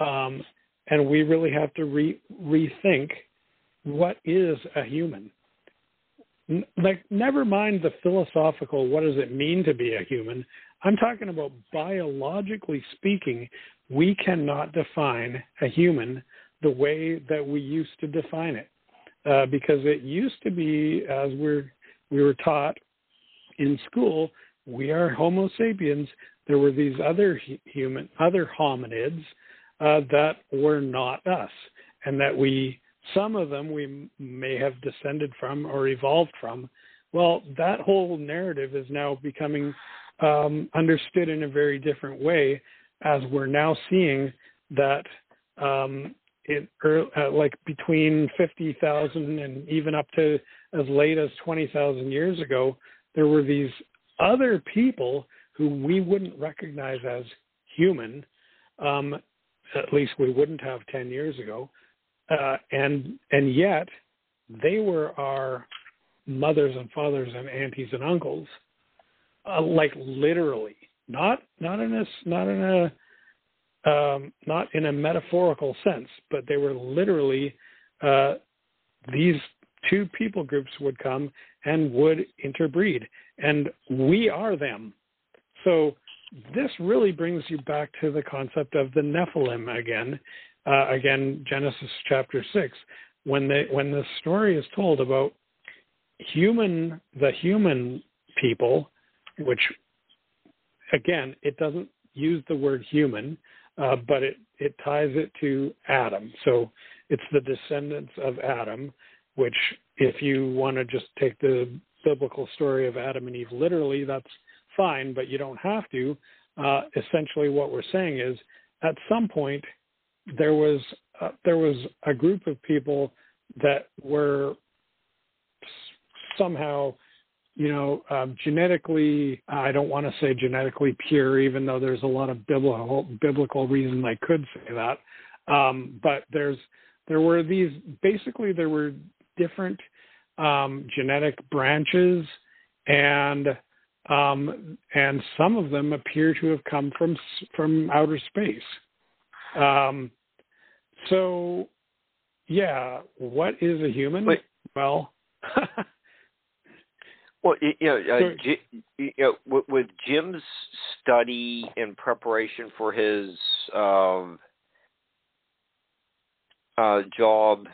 um, and we really have to re- rethink what is a human. N- like, never mind the philosophical, what does it mean to be a human? I'm talking about biologically speaking, we cannot define a human the way that we used to define it. Uh, because it used to be, as we're, we were taught in school, we are Homo sapiens. There were these other human, other hominids uh, that were not us, and that we some of them we may have descended from or evolved from. Well, that whole narrative is now becoming um, understood in a very different way, as we're now seeing that um, it uh, like between 50,000 and even up to as late as 20,000 years ago, there were these other people who we wouldn't recognize as human, um, at least we wouldn't have 10 years ago, uh, and and yet they were our mothers and fathers and aunties and uncles, uh, like literally, not not in a not in a um, not in a metaphorical sense, but they were literally uh, these two people groups would come and would interbreed, and we are them. So this really brings you back to the concept of the Nephilim again. Uh, again, Genesis chapter six, when the when the story is told about human the human people, which again it doesn't use the word human, uh, but it it ties it to Adam. So it's the descendants of Adam, which if you want to just take the biblical story of Adam and Eve literally, that's fine, but you don't have to. Uh, essentially, what we're saying is, at some point, there was uh, there was a group of people that were somehow, you know, um, genetically. I don't want to say genetically pure, even though there's a lot of biblical biblical reason I could say that. Um, but there's there were these basically there were different um, genetic branches and um, and some of them appear to have come from from outer space. Um, so, yeah, what is a human? Wait. Well, well, you know, uh, G, you know, with, with Jim's study in preparation for his um, uh, job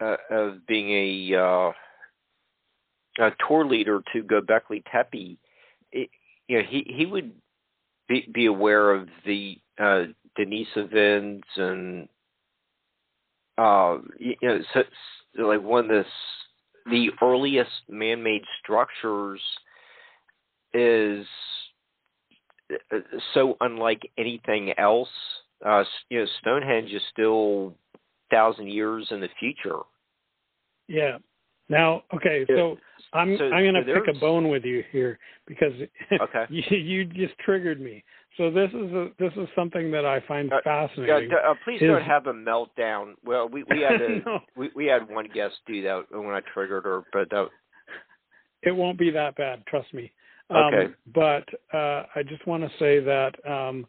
uh, of being a uh, uh, tour leader to Gobekli Tepe, it, you know, he he would be, be aware of the uh, events and uh, you know, so, so like one of the the earliest man-made structures is so unlike anything else. Uh, you know, Stonehenge is still thousand years in the future. Yeah. Now, okay, so I'm so, I'm going to so pick a bone with you here because okay. you you just triggered me. So this is a this is something that I find Uh, fascinating. Uh, uh, please is- don't have a meltdown. Well, we we had a, No. we we had one guest do that when I triggered her, but that, it won't be that bad, trust me. Um, Okay. But uh, I just want to say that um,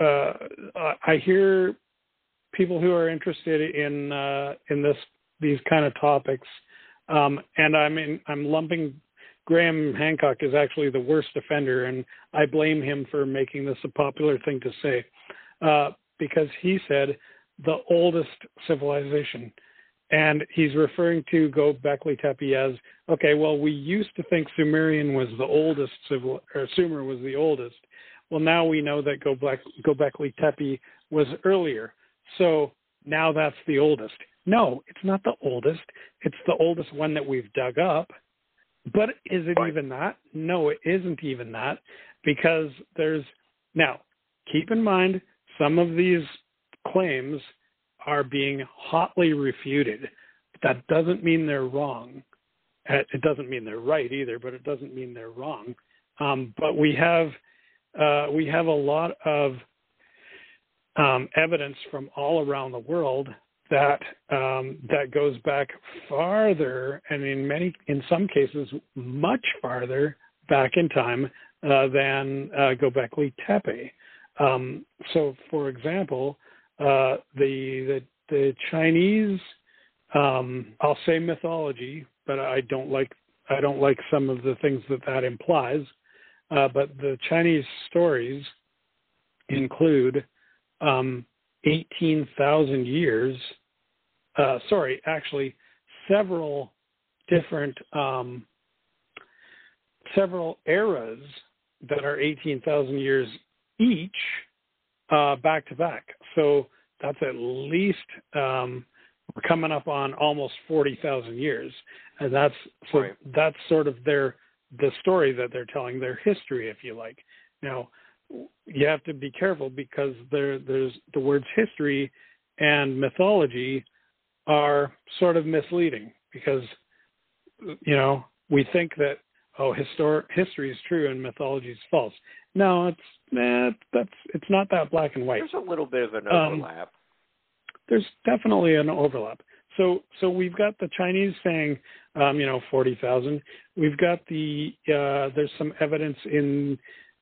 uh, I- I hear people who are interested in uh, in this these kind of topics, um, and I'm in, I'm lumping Graham Hancock is actually the worst offender, and I blame him for making this a popular thing to say uh, because he said the oldest civilization. And he's referring to Gobekli Tepe as okay. Well, we used to think Sumerian was the oldest civil, or Sumer was the oldest. Well, now we know that Gobek, Gobekli Tepe was earlier. So now that's the oldest. No, it's not the oldest. It's the oldest one that we've dug up. But is it Right. even that? No, it isn't even that because there's now keep in mind some of these claims are being hotly refuted. That doesn't mean they're wrong. Uh, It doesn't mean they're right either, but it doesn't mean they're wrong. Um, but we have uh, we have a lot of um, evidence from all around the world that um, that goes back farther, and in many, in some cases, much farther back in time uh, than uh, Gobekli Tepe. Um, so, for example, uh, the the the Chinese, um, I'll say mythology, but I don't like I don't like some of the things that that implies. Uh, but the Chinese stories include um, 18,000 years. Uh, sorry, actually, several different um, several eras that are 18,000 years each uh, back to back. So that's at least um, we're coming up on almost 40,000 years, and that's so Right. that's sort of their the story that they're telling, their history, if you like. Now, you have to be careful because there there's the words history and mythology are sort of misleading because you know we think that oh historic history is true and mythology is false. No, it's eh, that's it's not that black and white. There's a little bit of an Um, overlap. There's definitely an overlap. So so we've got the Chinese saying um, you know forty thousand. We've got the uh, there's some evidence in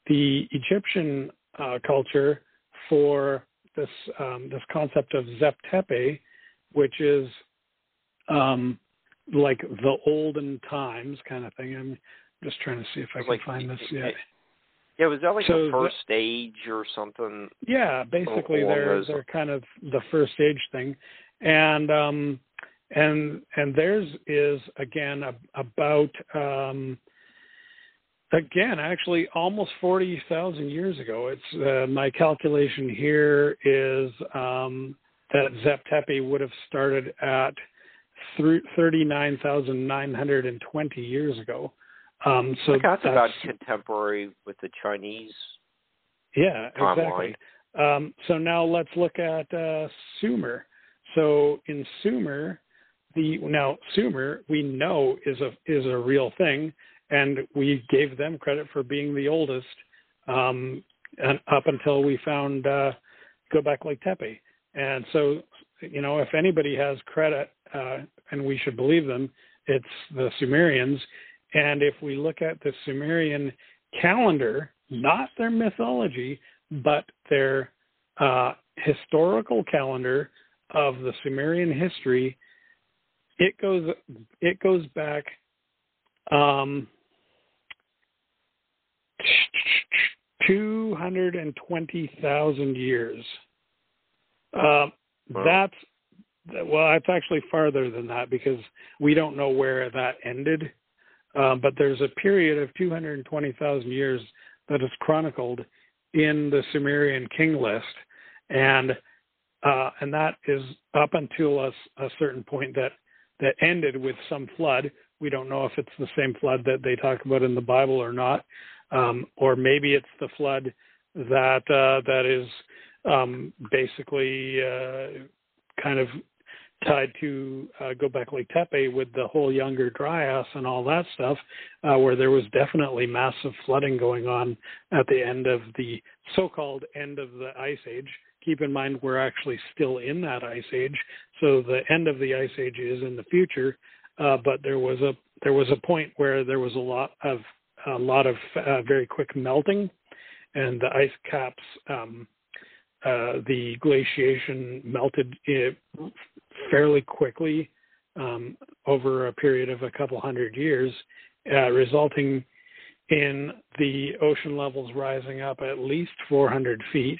the Egyptian uh, culture for this um, this concept of Zep Tepe, which is um, like the olden times kind of thing. I'm just trying to see if I can Like, find this yet. it- yeah, was that like so the the- first stage or something? Yeah, basically they're they're kind of the first age thing, and um, and and theirs is again a, about um, again actually almost forty thousand years ago. It's uh, my calculation here is um, that Zep Tepe would have started at thirty nine thousand nine hundred and twenty years ago. Um, so like that's, about contemporary with the Chinese yeah timeline. exactly. Um, so now let's look at uh, Sumer. So in Sumer, the now Sumer we know is a is a real thing, and we gave them credit for being the oldest, um, and up until we found uh, Göbekli Tepe. And so, you know, if anybody has credit, uh, and we should believe them, it's the Sumerians. And if we look at the Sumerian calendar, not their mythology, but their uh, historical calendar of the Sumerian history, it goes it goes back um, two hundred and twenty thousand years. Uh, Wow. That's well, it's actually farther than that because we don't know where that ended. Um, but there's a period of 220,000 years that is chronicled in the Sumerian king list, and uh, and that is up until a, a certain point that that ended with some flood. We don't know if it's the same flood that they talk about in the Bible or not, um, or maybe it's the flood that uh, that is um, basically uh, kind of tied to uh, Göbekli Tepe with the whole Younger Dryas and all that stuff, uh, where there was definitely massive flooding going on at the end of the so-called end of the Ice Age. Keep in mind we're actually still in that Ice Age, so the end of the Ice Age is in the future. Uh, but there was a there was a point where there was a lot of a lot of uh, very quick melting, and the ice caps um, uh, the glaciation melted fairly quickly um, over a period of a couple hundred years, uh, resulting in the ocean levels rising up at least 400 feet.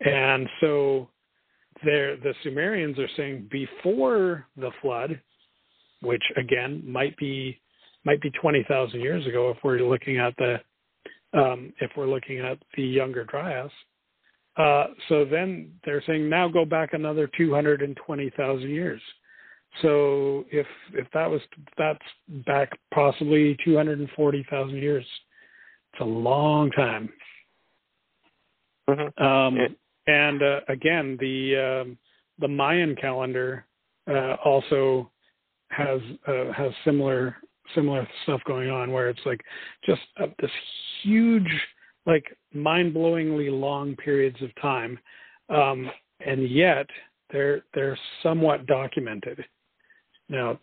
And so there, the Sumerians are saying before the flood, which again might be might be 20,000 years ago if we're looking at the um, if we're looking at the Younger Dryas. Uh, so then they're saying now go back another 220,000 years. So if if that was that's back possibly 240,000 years. It's a long time. Mhm. Um. And uh, again, the um, the Mayan calendar uh, also has uh, has similar similar stuff going on, where it's like just uh, this huge, like mind-blowingly long periods of time, um, and yet they're they're somewhat documented. Now,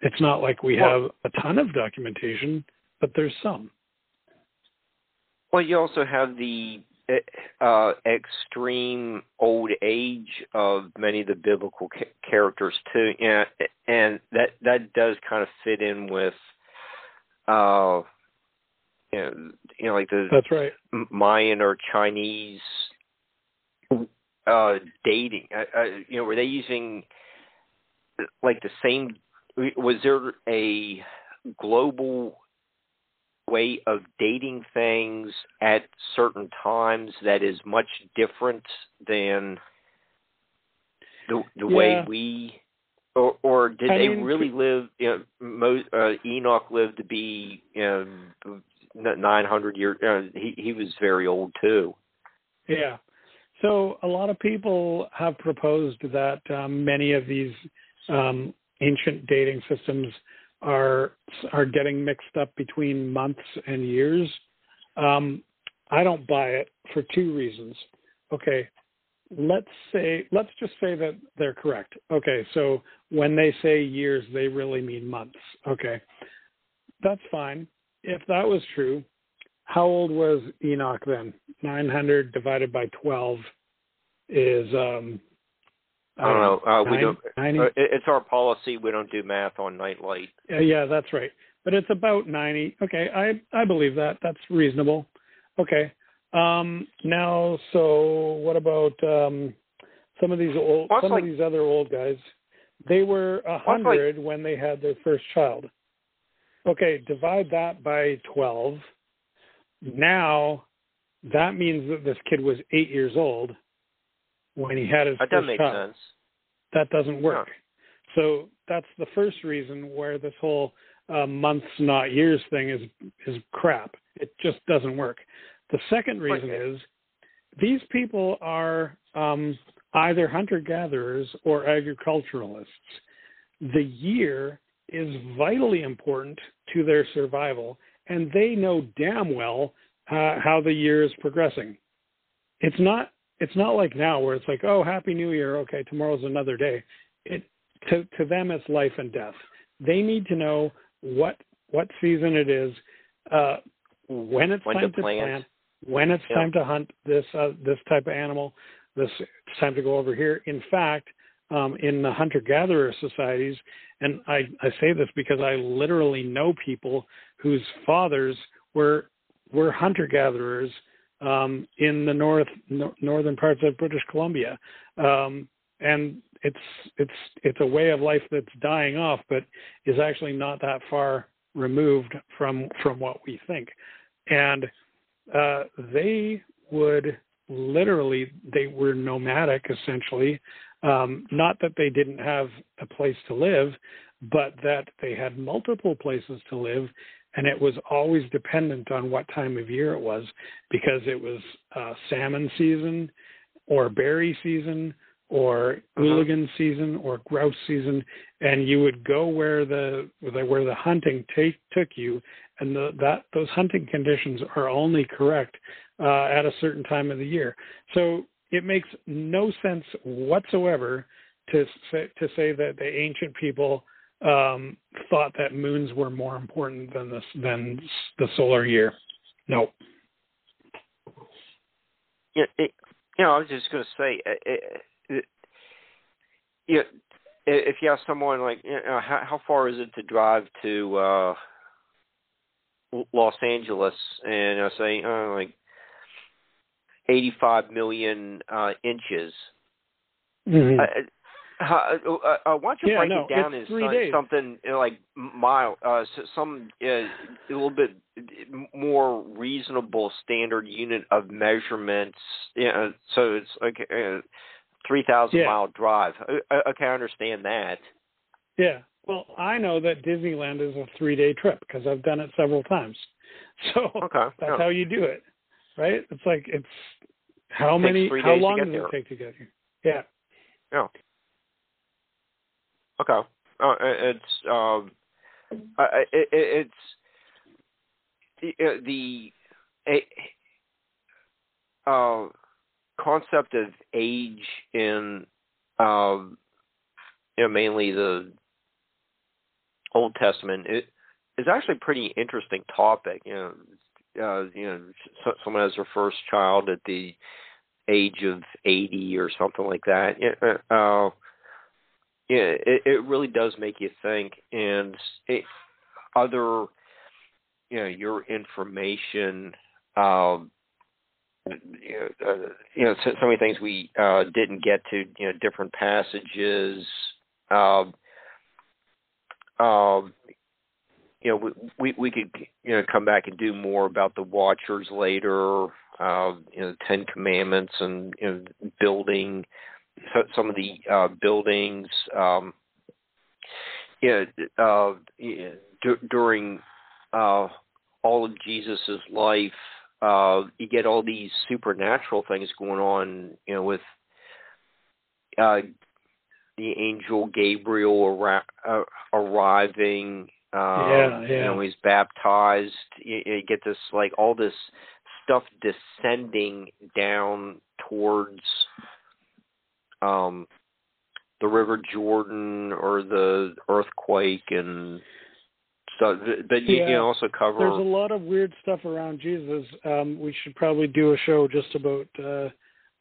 it's not like we have a ton of documentation, but there's some. Well, you also have the uh, extreme old age of many of the biblical ca- characters too, and and that that does kind of fit in with, uh, you know, you know like the That's right. Mayan or Chinese uh, dating. Uh, uh, you know, were they using like the same? Was there a global way of dating things at certain times that is much different than the the way we or or did I they mean, really live you know Mo, uh, Enoch lived to be you know 900 years uh, he he was very old too Yeah. So a lot of people have proposed that um, many of these um, ancient dating systems are are getting mixed up between months and years. Um, I don't buy it for two reasons. Okay, let's say let's just say that they're correct. Okay, so when they say years, they really mean months. Okay, that's fine. If that was true, how old was Enoch then? 900 divided by 12 is um I don't know. Uh, 90, we don't. 90? Uh, it's our policy. We don't do math on nightlight. Uh, yeah, that's right. But it's about 90. Okay, I I believe that. That's reasonable. Okay. Um now so what about um some of these old it's some like- of these other old guys? They were a Well, it's like- hundred when they had their first child. Okay, divide that by twelve. Now that means that this kid was eight years old when he had his That first doesn't child sense. that doesn't work. So that's the first reason where this whole uh, months not years thing is is crap. It just doesn't work. The second reason Okay. is these people are um, either hunter gatherers or agriculturalists. The year is vitally important to their survival, and they know damn well uh, how the year is progressing. It's not it's not like now where it's like, oh, happy new year, okay, tomorrow's another day. It to to them it's life and death. They need to know what what season it is, uh, when it's When time to plant. plant, when it's Yeah. time to hunt this uh, this type of animal, this it's time to go over here. In fact, um, in the hunter gatherer societies, and I, I say this because I literally know people whose fathers were were hunter gatherers um, in the north no, northern parts of British Columbia, um, and it's it's it's a way of life that's dying off, but is actually not that far removed from from what we think, and uh, they would literally they were nomadic essentially. Um, not that they didn't have a place to live, but that they had multiple places to live and it was always dependent on what time of year it was because it was uh, salmon season or berry season or Uh-huh. season or grouse season and you would go where the where the hunting take, took you and the, that those hunting conditions are only correct uh, at a certain time of the year so it makes no sense whatsoever to say, to say that the ancient people um, thought that moons were more important than the than the solar year. No. Yeah, it, you know, I was just going to say, uh, it, it, yeah, if you ask someone like, you know, how, how far is it to drive to uh Los Angeles, and I say, uh, like eighty-five million uh inches. Mm-hmm. Uh, how, uh, uh, why don't you Yeah, break no, it down as uh, something you know, like mile, uh, some uh, a little bit more reasonable standard unit of measurements? You know, so it's like uh, three thousand Yeah. mile drive. Uh, uh, Okay, I understand that. Yeah. Well, I know that Disneyland is a three day trip because I've done it several times. So Okay, that's yeah. how you do it, right? It's like it's how Takes many how long does there. it take to get here? Yeah. Yeah. Okay. Uh, it's um, uh, it, it, it's the, uh, the a, uh, concept of age in um, you know mainly the Old Testament it is actually a pretty interesting topic. You know, uh, you know, someone has their first child at the age of eighty or something like that. Yeah, Uh, yeah, it, it really does make you think, and it, other, you know, your information, um, you know, uh, you know, so, so many things we uh, didn't get to, you know, different passages, um, um, you know, we, we could you know come back and do more about the Watchers later, uh, you know, Ten Commandments and you know building some of the uh, buildings. Um, yeah, uh, yeah, d- during uh, all of Jesus's life, uh, you get all these supernatural things going on, you know, with uh, the angel Gabriel ar- uh, arriving. Um, yeah, yeah. You know, he's baptized. You, you get this like all this stuff descending down towards um the River Jordan or the earthquake and stuff. But you Yeah. can also cover. There's a lot of weird stuff around Jesus. Um, we should probably do a show just about uh,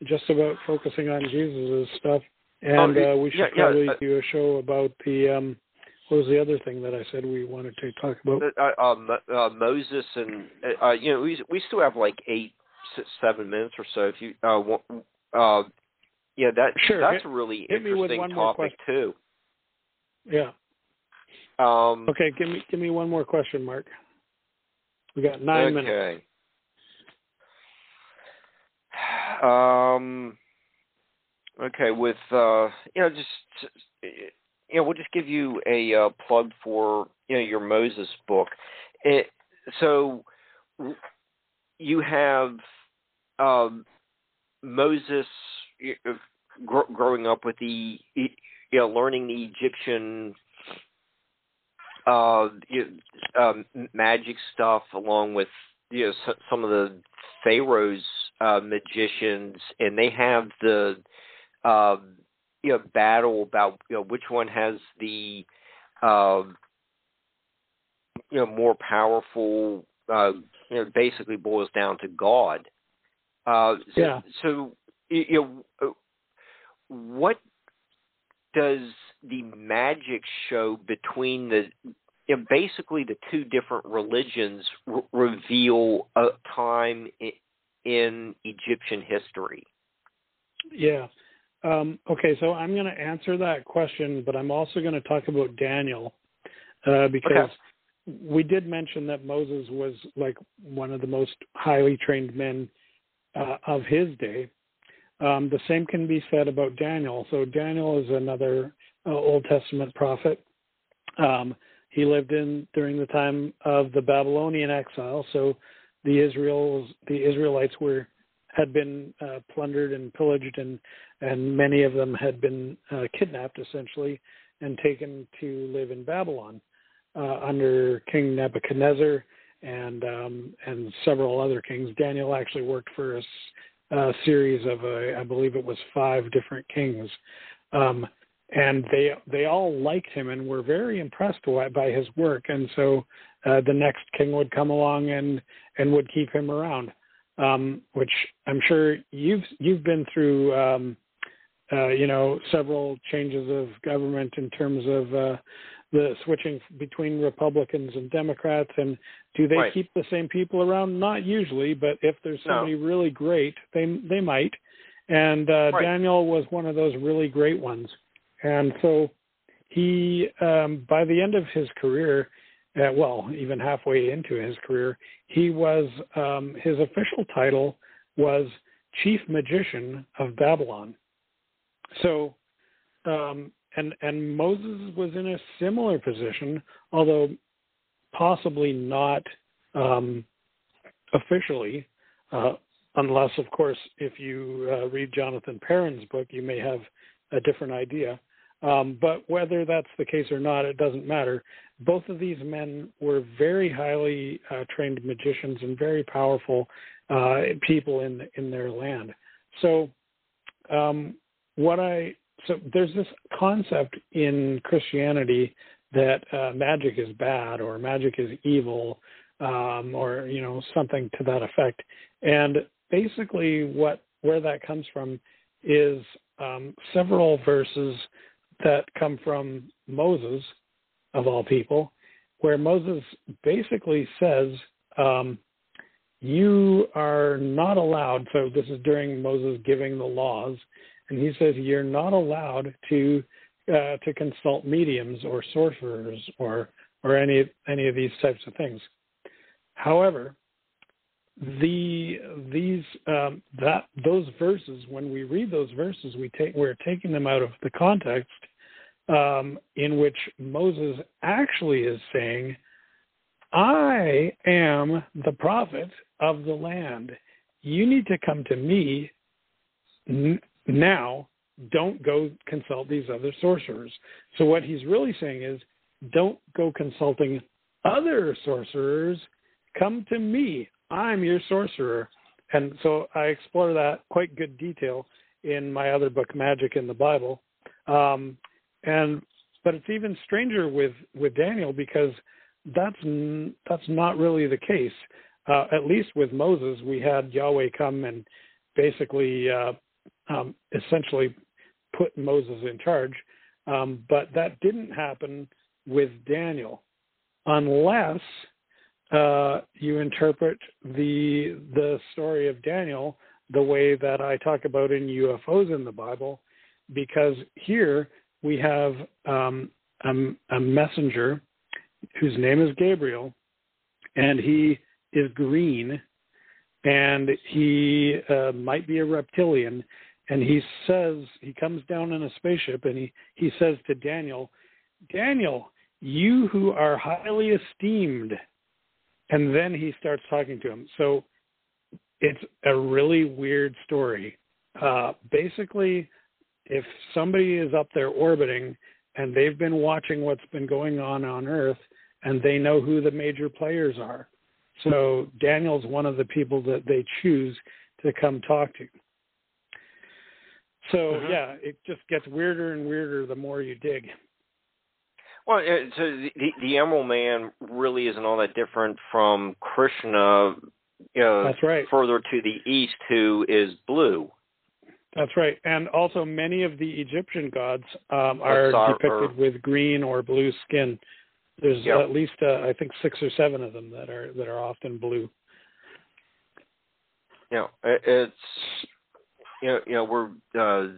just about focusing on Jesus' stuff, and Oh, uh, we should yeah, yeah, probably uh, do a show about the um, what was the other thing that I said we wanted to talk about? uh, uh, uh, Moses and uh, uh, you know we we still have like eight seven minutes or so. If you uh, wa- uh yeah that Sure, that's hit- a really interesting topic too. Yeah. Um, Okay. Give me give me one more question, Mark. We got nine minutes. okay. Um. Okay, with uh, you know, just you know, we'll just give you a uh, plug for you know your Moses book. It, so you have um, Moses gr- growing up with the you know learning the Egyptian uh, you know, um, magic stuff along with you know s- some of the Pharaoh's uh, magicians, and they have the um, you know battle about you know which one has the um, you know more powerful. Uh, you know, basically boils down to God. Uh, so, Yeah. So you know, what does the magic show between the you know, basically the two different religions re- reveal a time in, in Egyptian history? Yeah. Um, okay, so I'm going to answer that question, but I'm also going to talk about Daniel uh, because Okay. we did mention that Moses was like one of the most highly trained men uh, of his day. Um, the same can be said about Daniel. So Daniel is another uh, Old Testament prophet. Um, he lived in during the time of the Babylonian exile. So the Israels, the Israelites were had been uh, plundered and pillaged, and and many of them had been uh, kidnapped essentially and taken to live in Babylon uh, under King Nebuchadnezzar and um, and several other kings. Daniel actually worked for a series of, uh, I believe it was five different kings, um, and they they all liked him and were very impressed by, by his work. And so uh, the next king would come along and and would keep him around, um, which I'm sure you've you've been through. Um, uh, you know, several changes of government in terms of uh, the switching between Republicans and Democrats, and do they Right. keep the same people around? Not usually, but if there's No. somebody really great, they they might. And uh, Right. Daniel was one of those really great ones, and so he, um, by the end of his career, uh, well, even halfway into his career, he was um, his official title was chief magician of Babylon. So, um, and and Moses was in a similar position, although possibly not um, officially, uh, unless, of course, if you uh, read Jonathan Perrin's book, you may have a different idea. Um, but whether that's the case or not, it doesn't matter. Both of these men were very highly uh, trained magicians and very powerful uh, people in in their land. So, um, what I so there's this concept in Christianity that uh, magic is bad or magic is evil um, or you know something to that effect. And basically, what where that comes from is um, several verses that come from Moses, of all people, where Moses basically says, um, "You are not allowed." So this is during Moses giving the laws, and he says, "You're not allowed to uh, to consult mediums or sorcerers or or any any of these types of things." However, the these um, that those verses when we read those verses we take we're taking them out of the context um, in which Moses actually is saying I am the prophet of the land. You need to come to me n- now. Don't go consult these other sorcerers. So, what he's really saying is don't go consulting other sorcerers. Come to me. I'm your sorcerer. And so I explore that quite good detail in my other book, Magic in the Bible. Um, and but it's even stranger with with Daniel because that's that's not really the case. Uh, at least with Moses, we had Yahweh come and basically, uh, um, essentially, put Moses in charge. Um, but that didn't happen with Daniel, unless uh, you interpret the the story of Daniel the way that I talk about in UFOs in the Bible, because here we have um, a, a messenger whose name is Gabriel, and he is green, and he uh, might be a reptilian, and he says he comes down in a spaceship, and he he says to Daniel, Daniel, you who are highly esteemed, and then he starts talking to him. So it's a really weird story. Uh, basically, if somebody is up there orbiting and they've been watching what's been going on on Earth and they know who the major players are. So Daniel's one of the people that they choose to come talk to. So mm-hmm. yeah, it just gets weirder and weirder the more you dig. Well, so the, the Emerald Man really isn't all that different from Krishna. You know, That's right. Further to the east, who is blue. That's right, and also many of the Egyptian gods um, are depicted with green or blue skin. There's yep. at least uh, I think six or seven of them that are that are often blue. You know, it's you know, you know we're uh,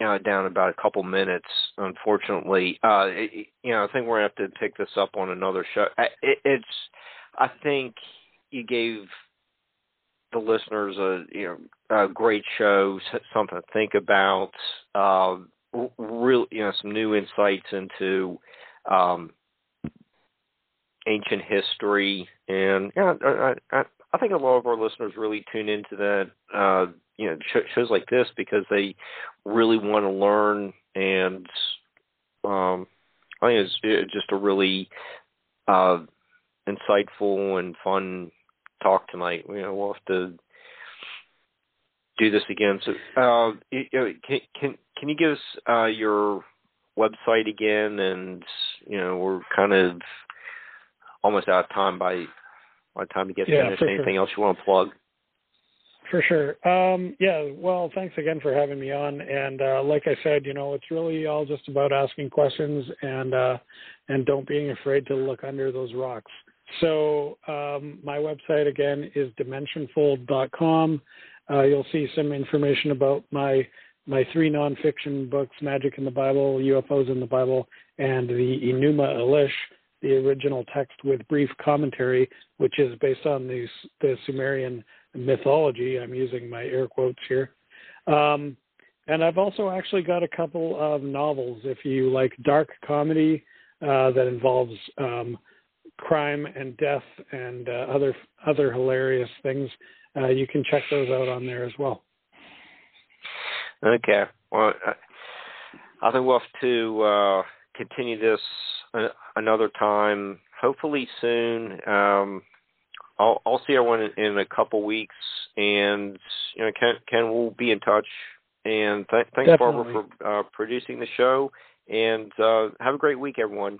you know down about a couple minutes. Unfortunately, uh, it, you know I think we're gonna have to pick this up on another show. It, it's I think you gave the listeners a you know a great show, something to think about. Uh, real you know some new insights into um, ancient history, and yeah, I, I, I think a lot of our listeners really tune into that. Uh, you know, shows like this because they really want to learn, and um, I think it's, it's just a really uh, insightful and fun talk tonight. You know, we'll have to do this again. So, uh, can can can you give us uh, your website again? And you know, we're kind of almost out of time by by the time you get yeah, finished. Anything sure. else you want to plug? For sure. Um, yeah. Well, thanks again for having me on. And uh, like I said, you know, it's really all just about asking questions and uh, and don't being afraid to look under those rocks. So um, my website again is dimensionfold.com. Uh, you'll see some information about my my three nonfiction books: Magic in the Bible, UFOs in the Bible, and the Enuma Elish, the original text with brief commentary, which is based on the the Sumerian mythology. I'm using my air quotes here. Um, and I've also actually got a couple of novels. If you like dark comedy uh, that involves um, crime and death and uh, other other hilarious things. Uh, you can check those out on there as well. Okay. Well, I think we'll have to uh, continue this another time, hopefully soon. Um, I'll, I'll see everyone in, in a couple weeks, and you know, Ken, Ken will be in touch. And th- thanks, Definitely. Barbara, for uh, producing the show. And uh, have a great week, everyone.